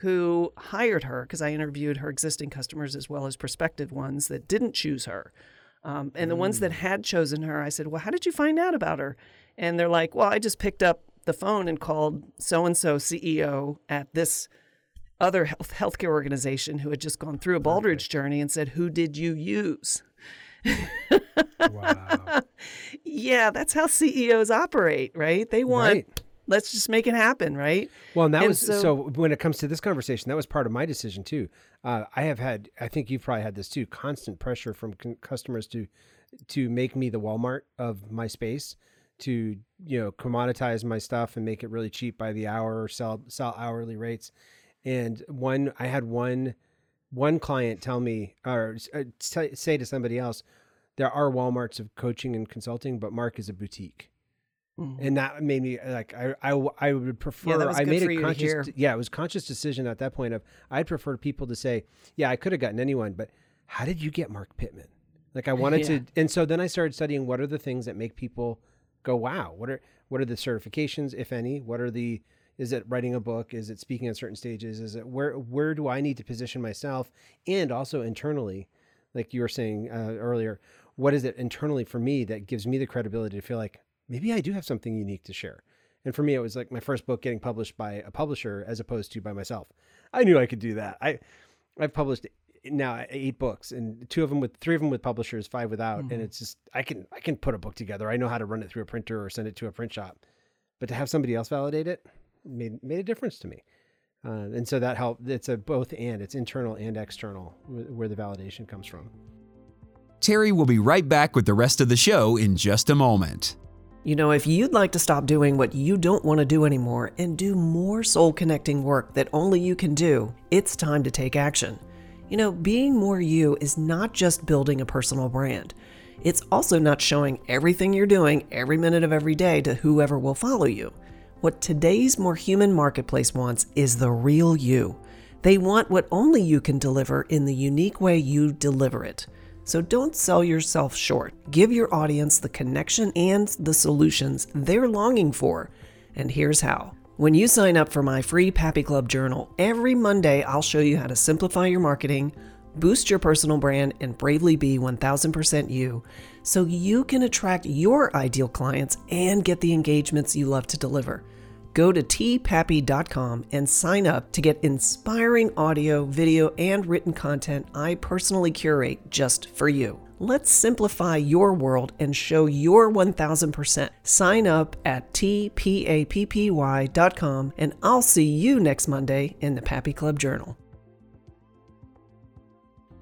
[SPEAKER 1] who hired her, because I interviewed her existing customers as well as prospective ones that didn't choose her. Um, and the ones that had chosen her, I said, Well, how did you find out about her? And they're like, Well, I just picked up the phone and called so and so CEO at this other health healthcare organization who had just gone through a Baldrige journey and said, "Who did you use?"
[SPEAKER 3] wow.
[SPEAKER 1] yeah, that's how CEOs operate, right? They want
[SPEAKER 3] Right.
[SPEAKER 1] let's just make it happen, right?
[SPEAKER 3] Well, and that
[SPEAKER 1] And
[SPEAKER 3] was so,
[SPEAKER 1] so-
[SPEAKER 3] When it comes to this conversation, that was part of my decision too. Uh, I have had, I think you've probably had this too, constant pressure from con- customers to to make me the Walmart of my space, to you know commoditize my stuff and make it really cheap by the hour or sell sell hourly rates. And one, I had one one client tell me or uh, say to somebody else, there are Walmarts of coaching and consulting, but Marc is a boutique. And that made me like I I, I would prefer
[SPEAKER 1] was
[SPEAKER 3] I made a conscious yeah it was conscious decision at that point of I'd prefer people to say yeah I could have gotten anyone but how did you get Marc Pitman? Like I wanted
[SPEAKER 1] Yeah.
[SPEAKER 3] to and so then I started studying what are the things that make people go wow what are what are the certifications if any? What are the is it writing a book is it speaking at certain stages is it where where do I need to position myself and also internally like you were saying uh, earlier what is it internally for me that gives me the credibility to feel like maybe I do have something unique to share. And for me, it was like my first book getting published by a publisher as opposed to by myself. I knew I could do that. I, I've published now eight books, and two of them with three of them with publishers, five without. And it's just I can I can put a book together. I know how to run it through a printer or send it to a print shop, but to have somebody else validate it made made a difference to me. Uh, and so that helped. It's a both and. It's internal and external wh- where the validation comes from.
[SPEAKER 2] Terry will be right back with the rest of the show in just a moment.
[SPEAKER 1] You know, if you'd like to stop doing what you don't want to do anymore and do more soul connecting work that only you can do, it's time to take action. You know, being more you is not just building a personal brand. It's also not showing everything you're doing every minute of every day to whoever will follow you. What today's more human marketplace wants is the real you. They want what only you can deliver in the unique way you deliver it. So don't sell yourself short. Give your audience the connection and the solutions they're longing for. And here's how. When you sign up for my free Pappy Club journal, every Monday I'll show you how to simplify your marketing, boost your personal brand, and bravely be 1000% you so you can attract your ideal clients and get the engagements you love to deliver. Go to tpappy.com and sign up to get inspiring audio, video, and written content I personally curate just for you. Let's simplify your world and show your 1000%. Sign up at tpappy.com and I'll see you next Monday in the Pappy Club Journal.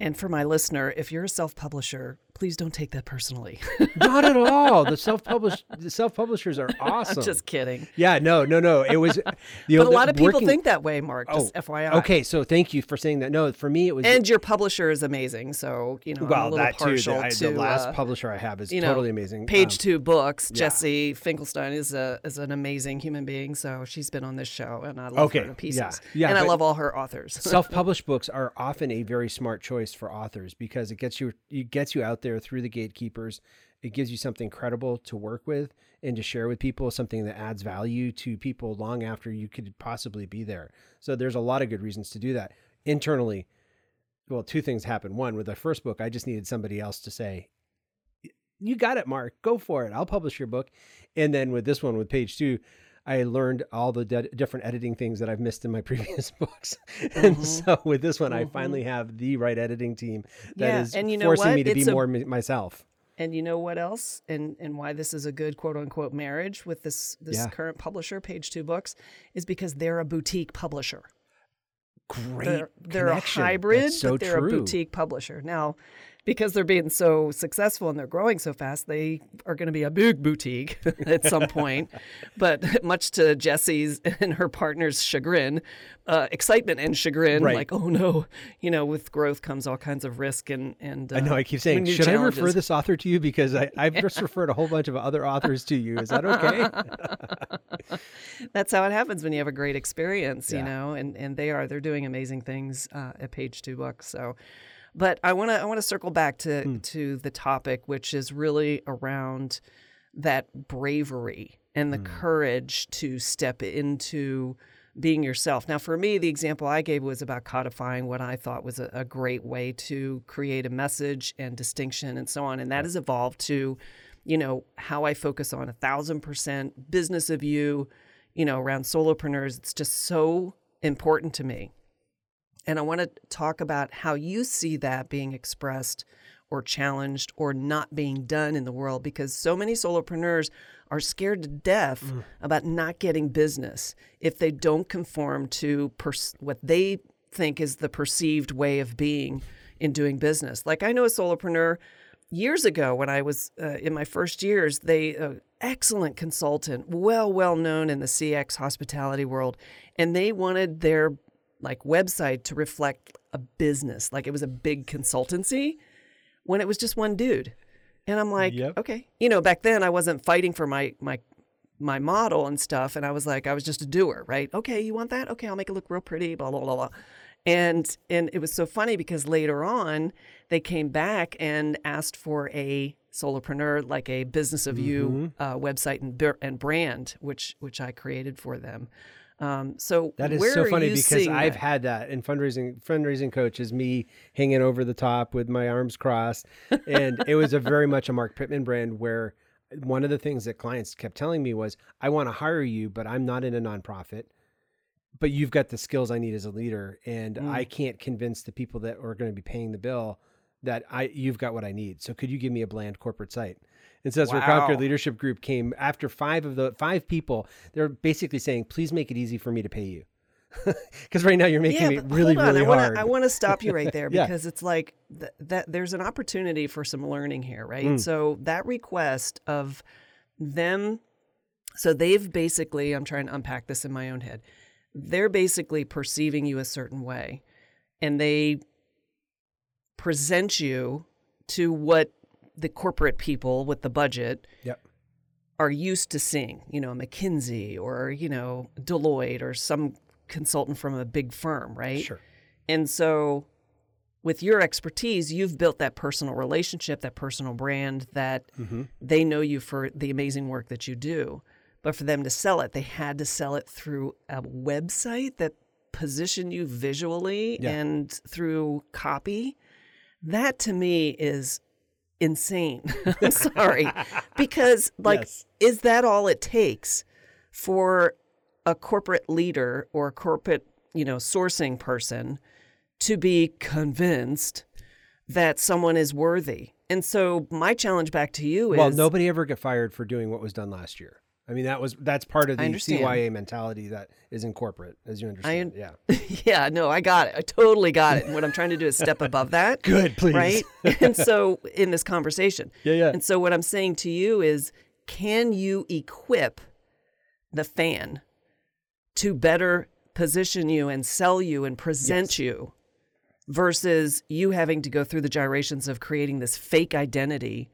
[SPEAKER 1] And for my listener, if you're a self publisher, please don't take that personally.
[SPEAKER 3] Not at all. The self published the self publishers are awesome.
[SPEAKER 1] Just kidding.
[SPEAKER 3] Yeah, no, no, no. It was
[SPEAKER 1] But a lot of people
[SPEAKER 3] working-
[SPEAKER 1] think that way, Marc, just
[SPEAKER 3] Oh,
[SPEAKER 1] FYI.
[SPEAKER 3] Okay, so thank you for saying that. No, for me it was
[SPEAKER 1] And your publisher is amazing. So, you know,
[SPEAKER 3] well that too. The, I-
[SPEAKER 1] to
[SPEAKER 3] the last
[SPEAKER 1] uh,
[SPEAKER 3] publisher I have is
[SPEAKER 1] you know,
[SPEAKER 3] totally amazing.
[SPEAKER 1] Page
[SPEAKER 3] Um,
[SPEAKER 1] two books.
[SPEAKER 3] yeah.
[SPEAKER 1] Jesse Finkelstein is a is an amazing human being. So she's been on this show, and I love
[SPEAKER 3] Okay,
[SPEAKER 1] her to pieces.
[SPEAKER 3] yeah, yeah,
[SPEAKER 1] and I love all her authors.
[SPEAKER 3] self-published books are often a very smart choice for authors because it gets you it gets you out there through the gatekeepers. It gives you something credible to work with and to share with people something that adds value to people long after you could possibly be there. So there's a lot of good reasons to do that. Internally well two things happened one with the first book i just needed somebody else to say you got it marc. Go for it. I'll publish your book. And then with this one with page two I learned all the de- different editing things that I've missed in my previous books, and
[SPEAKER 1] Mhm.
[SPEAKER 3] so with this one, I
[SPEAKER 1] Mhm.
[SPEAKER 3] finally have the right editing team that
[SPEAKER 1] Yeah,
[SPEAKER 3] is
[SPEAKER 1] and you know
[SPEAKER 3] forcing
[SPEAKER 1] what?
[SPEAKER 3] me to be
[SPEAKER 1] a-
[SPEAKER 3] more me- myself.
[SPEAKER 1] and you know what else? And and why this is a good quote unquote marriage with this this
[SPEAKER 3] Yeah.
[SPEAKER 1] current publisher, Page Two Books, is because they're a boutique publisher.
[SPEAKER 3] Great,
[SPEAKER 1] they're, they're a hybrid,
[SPEAKER 3] so
[SPEAKER 1] but they're
[SPEAKER 3] true.
[SPEAKER 1] a boutique publisher. Now, because they're being so successful and they're growing so fast, they are going to be a big boutique at some point. But much to Jesse's and her partner's chagrin, uh, excitement and chagrin,
[SPEAKER 3] Right.
[SPEAKER 1] like, oh no, you know, with growth comes all kinds of risk and and. Uh,
[SPEAKER 3] I know. I keep saying, should I refer this author to you because I, I've just referred a whole bunch of other authors to you. Is that okay?
[SPEAKER 1] That's how it happens when you have a great experience,
[SPEAKER 3] Yeah.
[SPEAKER 1] you know, and, and they are they're doing amazing things uh, at Page Two Books. So, but I want to I want to circle back to
[SPEAKER 3] Hmm.
[SPEAKER 1] to the topic, which is really around that bravery and the
[SPEAKER 3] Hmm.
[SPEAKER 1] courage to step into being yourself. Now, for me, the example I gave was about codifying what I thought was a, a great way to create a message and distinction and so on, and that has evolved to you know, how I focus on a thousand percent business of you, you know, around solopreneurs. It's just so important to me. And I want to talk about how you see that being expressed or challenged or not being done in the world because so many solopreneurs are scared to death mm. about not getting business if they don't conform to pers- what they think is the perceived way of being in doing business. Like I know a solopreneur years ago when I was uh, in my first years, they uh, excellent consultant, well well known in the CX hospitality world, and they wanted their like website to reflect a business, like it was a big consultancy when it was just one dude. And I'm like, yep. okay. You know, back then I wasn't fighting for my my my model and stuff and I was like I was just a doer, right? Okay, you want that? Okay, I'll make it look real pretty, blah blah blah blah. And and it was so funny because later on they came back and asked for a solopreneur like a business of you mm-hmm. uh, website and and brand which which I created for them. Um, so
[SPEAKER 3] that is so funny because I've that? had that in fundraising. Fundraising coach is me hanging over the top with my arms crossed, and it was a very much a Marc Pitman brand where one of the things that clients kept telling me was, "I want to hire you, but I'm not in a nonprofit." But you've got the skills I need as a leader, and mm. I can't convince the people that are going to be paying the bill that I you've got what I need. So could you give me a bland corporate site? And so that's wow. where Concord Leadership Group came after five of the five people. They're basically saying, please make it easy for me to pay you. Because right now you're making yeah, it really, really
[SPEAKER 1] I
[SPEAKER 3] wanna, hard.
[SPEAKER 1] I want to stop you right there because yeah. it's like th- that. There's an opportunity for some learning here, right? Mm. So that request of them, so they've basically. I'm trying to unpack this in my own head. They're basically perceiving you a certain way, and they present you to what the corporate people with the budget
[SPEAKER 3] yep.
[SPEAKER 1] are used to seeing, you know, McKinsey or, you know, Deloitte or some consultant from a big firm, right?
[SPEAKER 3] Sure.
[SPEAKER 1] And so with your expertise, you've built that personal relationship, that personal brand that mm-hmm. they know you for the amazing work that you do. But for them to sell it, they had to sell it through a website that positioned you visually yeah. and through copy. That to me is insane. I'm sorry. because, like, yes. is that all it takes for a corporate leader or a corporate, you know, sourcing person to be convinced that someone is worthy? And so, my challenge back to you is
[SPEAKER 3] well, nobody ever got fired for doing what was done last year. I mean, that was that's part of the CYA mentality that is in corporate, as you understand. I, yeah,
[SPEAKER 1] yeah, no, I got it. I totally got it. And what I'm trying to do is step above that.
[SPEAKER 3] Good, please.
[SPEAKER 1] Right. and so, in this conversation,
[SPEAKER 3] yeah, yeah.
[SPEAKER 1] And so, what I'm saying to you is, can you equip the fan to better position you and sell you and present yes. you, versus you having to go through the gyrations of creating this fake identity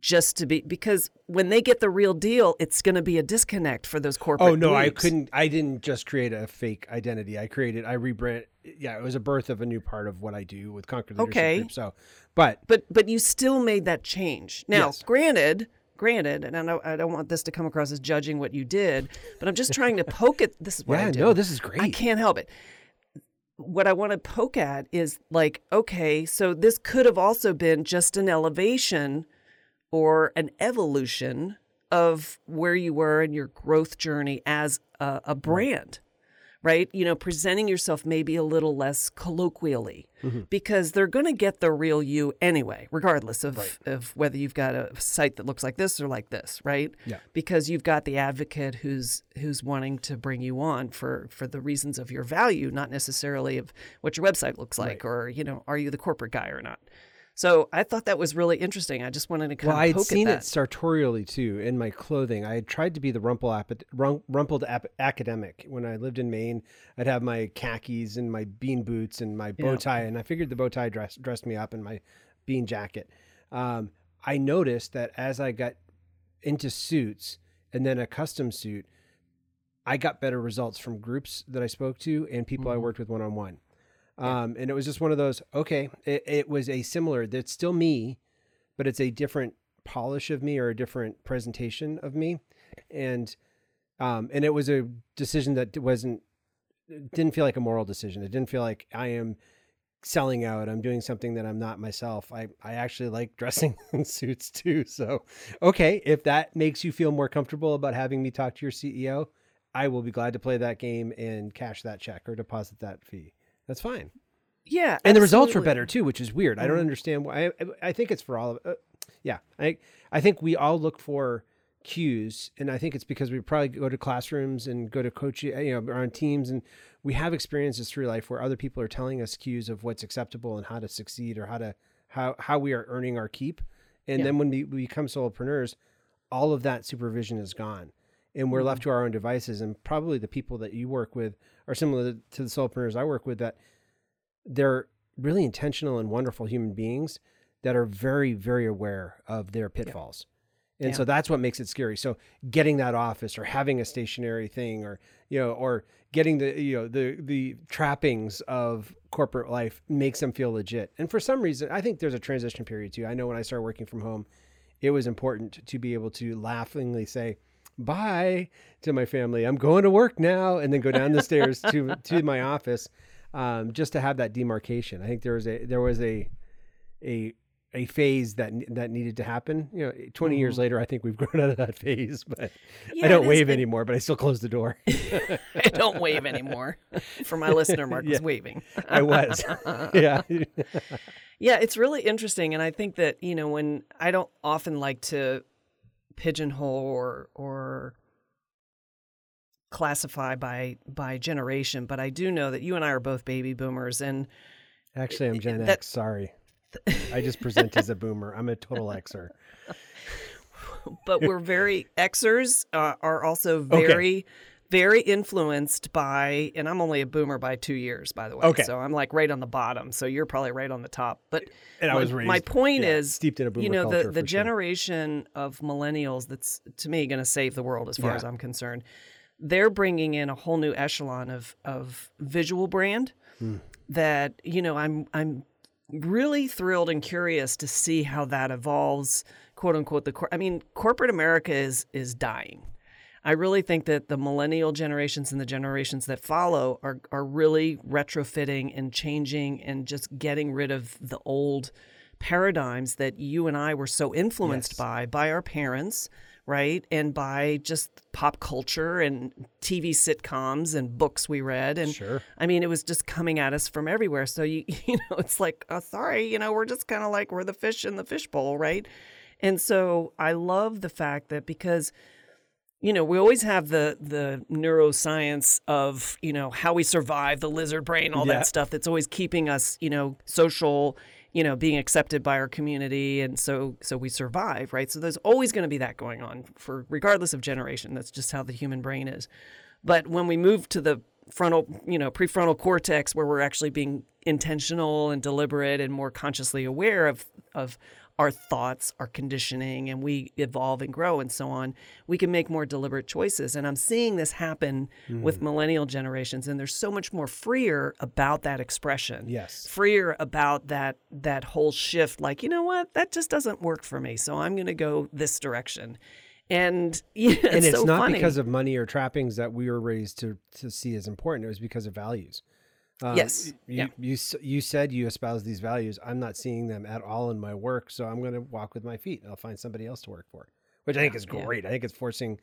[SPEAKER 1] just to be because when they get the real deal, it's going to be a disconnect for those corporate.
[SPEAKER 3] Oh no,
[SPEAKER 1] groups.
[SPEAKER 3] I couldn't. I didn't just create a fake identity. I created. I rebrand. Yeah, it was a birth of a new part of what I do with Concord Leadership okay. Group. So, but
[SPEAKER 1] but but you still made that change. Now, yes. granted, granted, and I know I don't want this to come across as judging what you did, but I'm just trying to poke at this is what
[SPEAKER 3] yeah,
[SPEAKER 1] I do.
[SPEAKER 3] No, this is great.
[SPEAKER 1] I can't help it. What I want to poke at is like, okay, so this could have also been just an elevation or an evolution of where you were in your growth journey as a, a brand right? You know, presenting yourself maybe a little less colloquially mm-hmm. because they're going to get the real you anyway, regardless of, right. of whether you've got a site that looks like this or like this, right?
[SPEAKER 3] Yeah.
[SPEAKER 1] Because you've got the advocate who's who's wanting to bring you on for for the reasons of your value, not necessarily of what your website looks like right. or, you know, are you the corporate guy or not. So I thought that was really interesting. I just wanted to kind
[SPEAKER 3] well,
[SPEAKER 1] of
[SPEAKER 3] I'd
[SPEAKER 1] poke
[SPEAKER 3] seen
[SPEAKER 1] it
[SPEAKER 3] sartorially too in my clothing. I had tried to be the rumpled ap- academic when I lived in Maine. I'd have my khakis and my bean boots and my bow tie, yeah. and I figured the bow tie dress, dressed me up in my bean jacket. Um, I noticed that as I got into suits and then a custom suit, I got better results from groups that I spoke to and people mm-hmm. I worked with one on one. Um, and it was just one of those, okay, it, it was a similar, that's still me, but it's a different polish of me or a different presentation of me. And, um, and it was a decision that wasn't, didn't feel like a moral decision. It didn't feel like I am selling out. I'm doing something that I'm not myself. I, I actually like dressing in suits too. So, okay, if that makes you feel more comfortable about having me talk to your CEO, I will be glad to play that game and cash that check or deposit that fee. That's fine.
[SPEAKER 1] Yeah,
[SPEAKER 3] and the results were better too, which is weird. I don't
[SPEAKER 1] Mhm.
[SPEAKER 3] understand why. I, I think it's for all of. Uh, yeah, I I think we all look for cues, and I think it's because we probably go to classrooms and go to coach, you know, on teams, and we have experiences through life where other people are telling us cues of what's acceptable and how to succeed or how to how how we are earning our keep, and
[SPEAKER 1] Yeah.
[SPEAKER 3] then when we, we become solopreneurs, all of that supervision is gone. And we're
[SPEAKER 1] Mm-hmm.
[SPEAKER 3] left to our own devices, and probably the people that you work with are similar to the solopreneurs I work with. That they're really intentional and wonderful human beings that are very very aware of their pitfalls and
[SPEAKER 1] Yeah.
[SPEAKER 3] so that's what makes it scary so getting that office or having a stationary thing or you know or getting the you know the the trappings of corporate life makes them feel legit and for some reason i think there's a transition period too i know when i started working from home it was important to be able to laughingly say bye to my family i'm going to work now and then go down the stairs to to my office um, just to have that demarcation. I think there was a there was a a a phase that that needed to happen. You know, 20 years later, I think we've grown out of that phase. But
[SPEAKER 1] Mm-hmm. Yeah,
[SPEAKER 3] I don't wave
[SPEAKER 1] it-
[SPEAKER 3] anymore. But I still close the door.
[SPEAKER 1] I don't wave anymore. For my listener, Marc was waving.
[SPEAKER 3] I was, yeah,
[SPEAKER 1] Yeah, it's really interesting, and I think that you know when I don't often like to pigeonhole or or classify by by generation, but I do know that you and I are both baby boomers, and
[SPEAKER 3] Actually, I'm Gen
[SPEAKER 1] That-
[SPEAKER 3] X. Sorry, I just present as a boomer. I'm a total Xer.
[SPEAKER 1] but we're very Xers uh, are also very very influenced by, and I'm only a boomer by two years, by the way.
[SPEAKER 3] Okay.
[SPEAKER 1] so I'm like right on the bottom. So you're probably right on the top, but.
[SPEAKER 3] And I
[SPEAKER 1] my,
[SPEAKER 3] was raised.
[SPEAKER 1] my point
[SPEAKER 3] yeah,
[SPEAKER 1] is
[SPEAKER 3] steeped in a boomer
[SPEAKER 1] you know the, the
[SPEAKER 3] for sure.
[SPEAKER 1] generation of millennials that's to me going to save the world as far
[SPEAKER 3] Yeah.
[SPEAKER 1] as i'm concerned they're bringing in a whole new echelon of of visual brand
[SPEAKER 3] Hmm.
[SPEAKER 1] that you know i'm i'm really thrilled and curious to see how that evolves quote unquote the cor- i mean corporate america is is dying I really think that the millennial generations and the generations that follow are are really retrofitting and changing and just getting rid of the old paradigms that you and I were so influenced
[SPEAKER 3] Yes.
[SPEAKER 1] by by our parents, right? And by just pop culture and TV sitcoms and books we read and
[SPEAKER 3] Sure.
[SPEAKER 1] I mean, it was just coming at us from everywhere. So you, you know, it's like, oh, sorry, you know, we're just kind of like we're the fish in the fishbowl, right? And so I love the fact that because, you know, we always have the the neuroscience of you know how we survive, the lizard brain, all
[SPEAKER 3] Yeah.
[SPEAKER 1] that stuff. That's always keeping us, you know, social, you know, being accepted by our community, and so so we survive, right? So there's always going to be that going on for regardless of generation. That's just how the human brain is. But when we move to the frontal, you know, prefrontal cortex, where we're actually being intentional and deliberate and more consciously aware of of our thoughts, our conditioning, and we evolve and grow and so on, we can make more deliberate choices. And I'm seeing this happen with mm. millennial generations, and they're so much more freer about that expression
[SPEAKER 3] Yes.
[SPEAKER 1] freer about that that whole shift like you know what that just doesn't work for me so i'm going to go this direction and yeah, it's
[SPEAKER 3] and it's
[SPEAKER 1] so
[SPEAKER 3] not
[SPEAKER 1] funny.
[SPEAKER 3] because of money or trappings that we were raised to to see as important. It was because of values. Um,
[SPEAKER 1] Yes.
[SPEAKER 3] You,
[SPEAKER 1] Yeah.
[SPEAKER 3] you you said you espouse these values. I'm not seeing them at all in my work, so I'm going to walk with my feet. I'll find somebody else to work for, which I think is
[SPEAKER 1] yeah.
[SPEAKER 3] great. I think it's forcing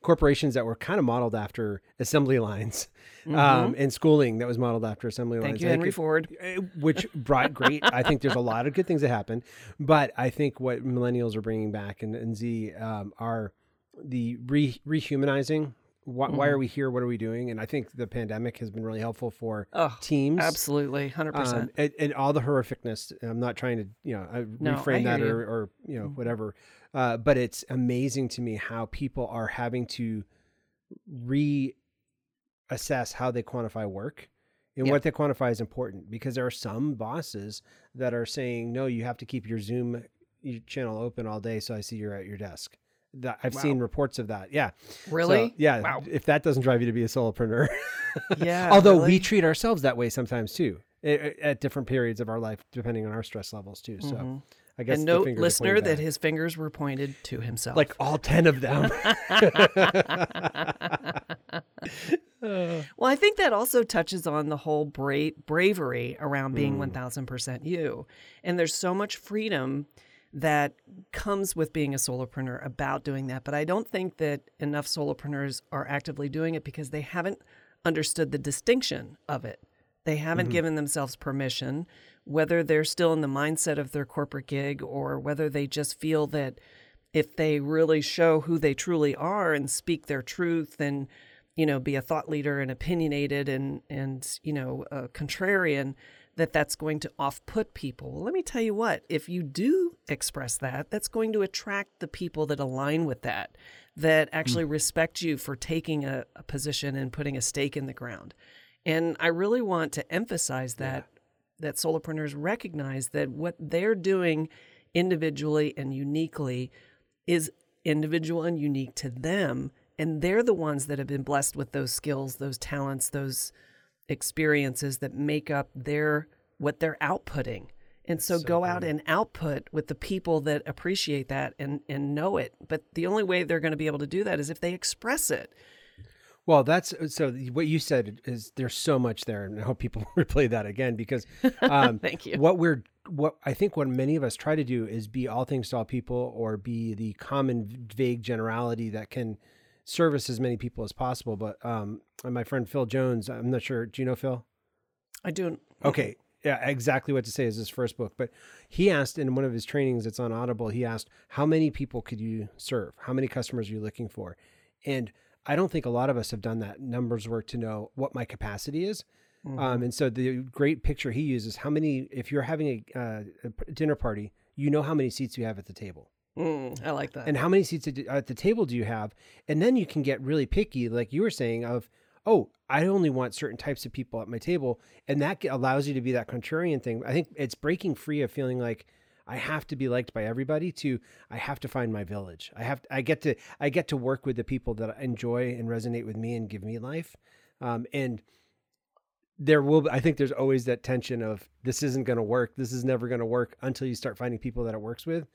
[SPEAKER 3] corporations that were kind of modeled after assembly lines um,
[SPEAKER 1] Mhm.
[SPEAKER 3] and schooling that was modeled after assembly
[SPEAKER 1] thank
[SPEAKER 3] lines.
[SPEAKER 1] you
[SPEAKER 3] I think
[SPEAKER 1] henry
[SPEAKER 3] it-
[SPEAKER 1] ford
[SPEAKER 3] uh, which brought great. I think there's a lot of good things that happened, but I think what millennials are bringing back and, and Z um, are the re, rehumanizing. Why, why
[SPEAKER 1] Mm-hmm.
[SPEAKER 3] are we here? What are we doing? And I think the pandemic has been really helpful for
[SPEAKER 1] oh
[SPEAKER 3] teams.
[SPEAKER 1] absolutely 100%
[SPEAKER 3] Um, and, and all the horrificness. I'm not trying to, you know, I
[SPEAKER 1] No, I
[SPEAKER 3] reframe that or,
[SPEAKER 1] you.
[SPEAKER 3] or, you know,
[SPEAKER 1] Mhm.
[SPEAKER 3] whatever. Uh, but it's amazing to me how people are having to reassess how they quantify work. And
[SPEAKER 1] Yeah.
[SPEAKER 3] what they quantify is important because there are some bosses that are saying, no, you have to keep your Zoom your channel open all day. So I see you're at your desk. That I've seen reports of that. Yeah. So,
[SPEAKER 1] really
[SPEAKER 3] yeah.
[SPEAKER 1] Wow.
[SPEAKER 3] If that doesn't drive you to be a solopreneur.
[SPEAKER 1] Yeah,
[SPEAKER 3] Although we treat ourselves that way sometimes too, at different periods of our life, depending on our stress levels too. So
[SPEAKER 1] Mhm.
[SPEAKER 3] I guess
[SPEAKER 1] and note listener that his fingers were pointed to himself
[SPEAKER 3] like all 10 of them.
[SPEAKER 1] well i think that also touches on the whole bra- bravery around being
[SPEAKER 3] Mm.
[SPEAKER 1] 1000% you and there's so much freedom that comes with being a solopreneur about doing that but i don't think that enough solopreneurs are actively doing it because they haven't understood the distinction of it They haven't
[SPEAKER 3] Mhm.
[SPEAKER 1] given themselves permission, whether they're still in the mindset of their corporate gig or whether they just feel that if they really show who they truly are and speak their truth and you know be a thought leader and opinionated and and you know a contrarian that that's going to off-put people. Well, let me tell you what, if you do express that, that's going to attract the people that align with that, that hmm. actually respect you for taking a, a position and putting a stake in the ground. And I really want to emphasize that that solopreneurs recognize that what they're doing individually and uniquely is individual and unique to them and they're the ones that have been blessed with those skills those talents those experiences that make up their what they're outputting and so,
[SPEAKER 3] So
[SPEAKER 1] go out and output with the people that appreciate that and and know it but the only way they're going to be able to do that is if they express it
[SPEAKER 3] Well, that's so. What you said is there's so much there, and I hope people replay that again because um,
[SPEAKER 1] Thank you.
[SPEAKER 3] What we're what I think what many of us try to do is be all things to all people, or be the common vague generality that can service as many people as possible. But um, and my friend Phil Jones, I'm not sure. Do you know Phil?
[SPEAKER 1] i do
[SPEAKER 3] Okay. Yeah, exactly what to say is his first book. But he asked in one of his trainings, it's on Audible, he asked, How many people could you serve? How many customers are you looking for? And I don't think a lot of us have done that numbers work to know what my capacity is. Um, and so the great picture he uses how many, if you're having a, uh, a dinner party, you know how many seats you have at the table
[SPEAKER 1] Mm, i like that.
[SPEAKER 3] And how many seats at the table do you have? And then you can get really picky like you were saying of oh i only want certain types of people at my table. And that allows you to be that contrarian thing. I think it's breaking free of feeling like i have to be liked by everybody to i have to find my village. I have to, i get to i get to work with the people that enjoy and resonate with me and give me life. Um, and there will i think there's always that tension of this isn't going to work. This is never going to work until you start finding people that it works with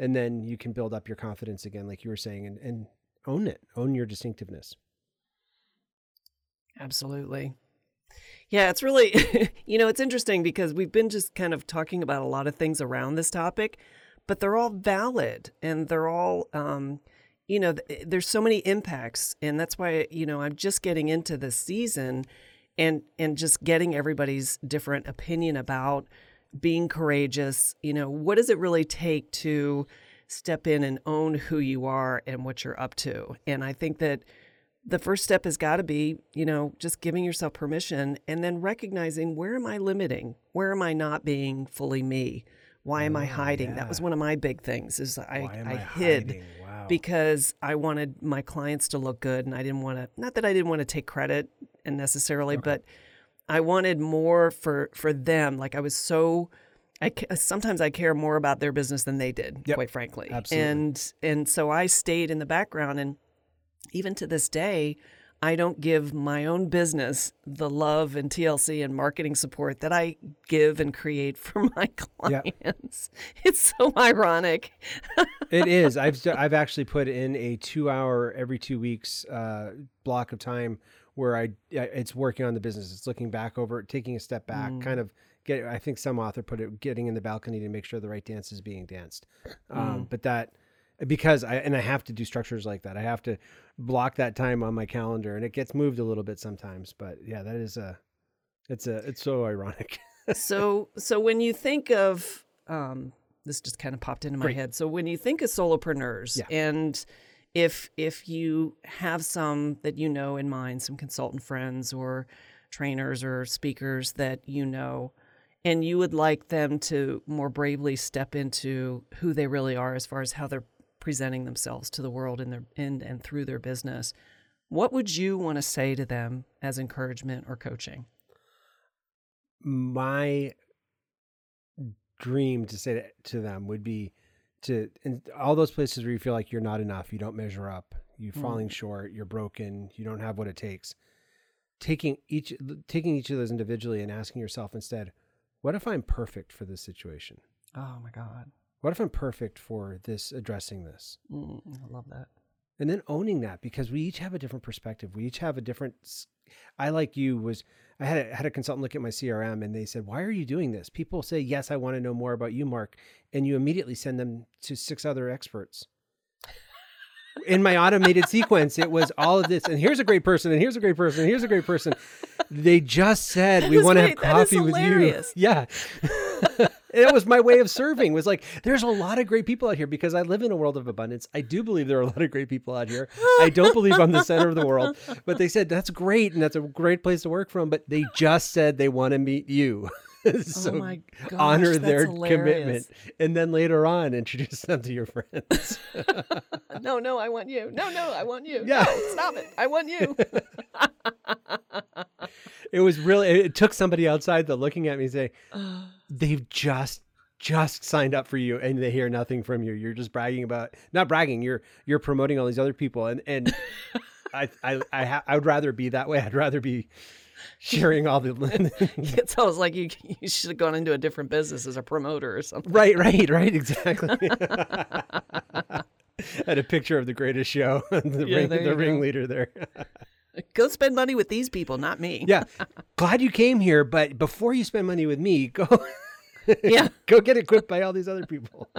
[SPEAKER 3] and then you can build up your confidence again like you were saying and, and own it own your distinctiveness
[SPEAKER 1] Absolutely. Yeah, it's really, you know, it's interesting because we've been just kind of talking about a lot of things around this topic, but they're all valid and they're all, um, you know, th- there's so many impacts, and that's why you know I'm just getting into this season, and and just getting everybody's different opinion about being courageous. You know, what does it really take to step in and own who you are and what you're up to? And I think that the first step has got to be, you know, just giving yourself permission and then recognizing where am I limiting? Where am I not being fully me? Why am I hiding? That was one of my big things is I, I,
[SPEAKER 3] I
[SPEAKER 1] hid?
[SPEAKER 3] Wow.
[SPEAKER 1] because I wanted my clients to look good and I didn't want to not that I didn't want to take credit and necessarily, but I wanted more for for them. Like I was so I sometimes I care more about their business than they did,
[SPEAKER 3] Yep.
[SPEAKER 1] quite frankly.
[SPEAKER 3] Absolutely.
[SPEAKER 1] And and so I stayed in the background and even to this day, I don't give my own business the love and TLC and marketing support that I give and create for my
[SPEAKER 3] Yeah.
[SPEAKER 1] clients. It's so ironic.
[SPEAKER 3] it is i've i've actually put in a two hour every two weeks uh, block of time where I, I it's working on the business it's looking back over taking a step back
[SPEAKER 1] Mm.
[SPEAKER 3] kind of get i think some author put it getting in the balcony to make sure the right dance is being danced
[SPEAKER 1] Mm.
[SPEAKER 3] um, but that because i and i have to do structures like that i have to block that time on my calendar and it gets moved a little bit sometimes but yeah that is a it's a it's so ironic
[SPEAKER 1] so so when you think of um, this just kind of popped into my
[SPEAKER 3] Great.
[SPEAKER 1] head. So when you think of solopreneurs
[SPEAKER 3] Yeah.
[SPEAKER 1] and if if you have some that you know in mind, some consultant friends or trainers or speakers that you know, and you would like them to more bravely step into who they really are as far as how they're presenting themselves to the world in their in and through their business, what would you want to say to them as encouragement or coaching?
[SPEAKER 3] my dream to say to, to them would be to in all those places where you feel like you're not enough, you don't measure up, you're
[SPEAKER 1] Mm.
[SPEAKER 3] falling short, you're broken, you don't have what it takes. Taking each taking each of those individually and asking yourself instead, what if I'm perfect for this situation?
[SPEAKER 1] Oh my God.
[SPEAKER 3] What if I'm perfect for this addressing this?
[SPEAKER 1] Mm, I love that.
[SPEAKER 3] and then owning that because we each have a different perspective we each have a different i like you was i had a, had a consultant look at my crm and they said why are you doing this people say yes i want to know more about you marc and you immediately send them to six other experts in my automated sequence, it was all of this. And here's a great person, and here's a great person, and here's a great person. They just said
[SPEAKER 1] That
[SPEAKER 3] we want to have
[SPEAKER 1] great. That is
[SPEAKER 3] coffee with you. Yeah. It was my way of serving. Was like, there's a lot of great people out here because I live in a world of abundance. I do believe there are a lot of great people out here. I don't believe I'm the center of the world, but they said that's great and that's a great place to work from. But they just said they want to meet you. Oh so
[SPEAKER 1] oh my gosh,
[SPEAKER 3] honor their
[SPEAKER 1] hilarious.
[SPEAKER 3] commitment and then later on introduce them to your friends.
[SPEAKER 1] No, no, I want you. No, no, I want you.
[SPEAKER 3] Yeah.
[SPEAKER 1] No, stop it. I want you.
[SPEAKER 3] it was really it took somebody outside the looking at me and say they've just just signed up for you and they hear nothing from you. You're just bragging about not bragging you're you're promoting all these other people. And and i i I, ha- I would rather be that way. I'd rather be sharing all the
[SPEAKER 1] it's almost like you you should have gone into a different business as a promoter or something.
[SPEAKER 3] right right right exactly. Had a picture of the greatest show the,
[SPEAKER 1] Yeah,
[SPEAKER 3] ring, the ringleader there
[SPEAKER 1] Go spend money with these people, not me.
[SPEAKER 3] yeah glad you came here but before you spend money with me go
[SPEAKER 1] Yeah.
[SPEAKER 3] go get equipped by all these other people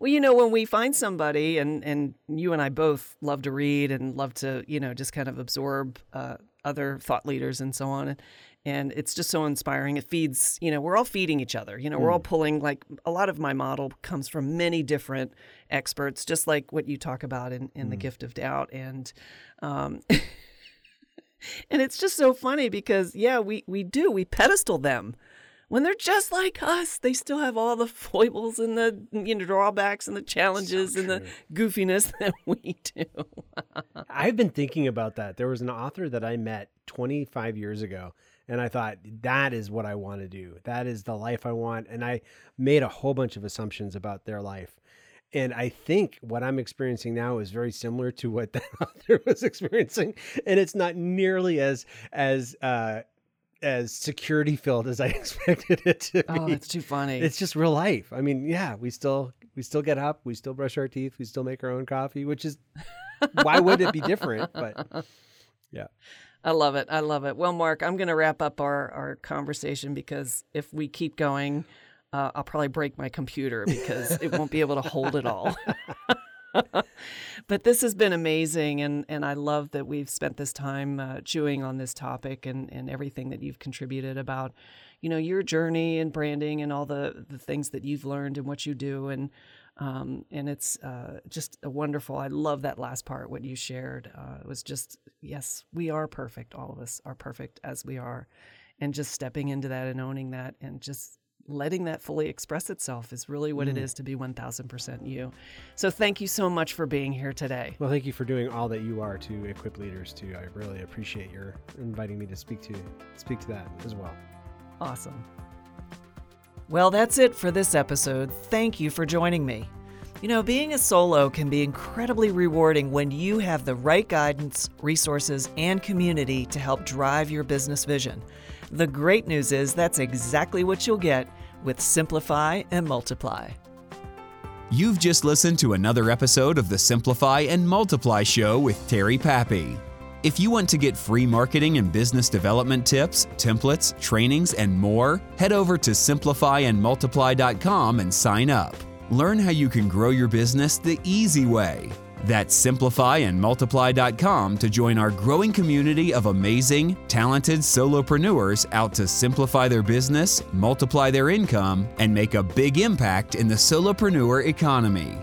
[SPEAKER 1] Well, you know, when we find somebody, and and you and I both love to read and love to, you know, just kind of absorb uh, other thought leaders and so on, and and it's just so inspiring. It feeds, you know, we're all feeding each other. You know, we're all pulling like a lot of my model comes from many different experts, just like what you talk about in in the gift of doubt, and um, and it's just so funny because yeah, we we do we pedestal them when they're just like us, they still have all the foibles and the you know drawbacks and the challenges and the goofiness that we do.
[SPEAKER 3] I've been thinking about that. There was an author that I met 25 years ago, and I thought, that is what I want to do. That is the life I want. And I made a whole bunch of assumptions about their life. And I think what I'm experiencing now is very similar to what that author was experiencing. And it's not nearly as, as, uh, as security filled as I expected it to be.
[SPEAKER 1] Oh, that's too funny.
[SPEAKER 3] it's just real life. I mean, yeah, we still we still get up, we still brush our teeth, we still make our own coffee, which is why would it be different? But yeah.
[SPEAKER 1] I love it. I love it. Well, Marc, I'm going to wrap up our, our conversation because if we keep going, uh, I'll probably break my computer because it won't be able to hold it all. but this has been amazing, and, and I love that we've spent this time uh, chewing on this topic and, and everything that you've contributed about, you know, your journey and branding and all the, the things that you've learned and what you do. And um, and it's uh, just a wonderful. I love that last part what you shared. Uh, it was just yes, we are perfect. All of us are perfect as we are, and just stepping into that and owning that and just letting that fully express itself is really what it is to be 1000% you. So thank you so much for being here today.
[SPEAKER 3] Well, thank you for doing all that you are to equip leaders too. I really appreciate your inviting me to speak to speak to that as well.
[SPEAKER 1] Awesome. Well, that's it for this episode. Thank you for joining me. You know, being a solo can be incredibly rewarding when you have the right guidance, resources, and community to help drive your business vision. The great news is that's exactly what you'll get with Simplify and Multiply.
[SPEAKER 2] You've just listened to another episode of the Simplify and Multiply Show with Terry Pappy. If you want to get free marketing and business development tips, templates, trainings, and more, head over to simplifyandmultiply.com and sign up. Learn how you can grow your business the easy way. That's simplifyandmultiply.com to join our growing community of amazing, talented solopreneurs out to simplify their business, multiply their income, and make a big impact in the solopreneur economy.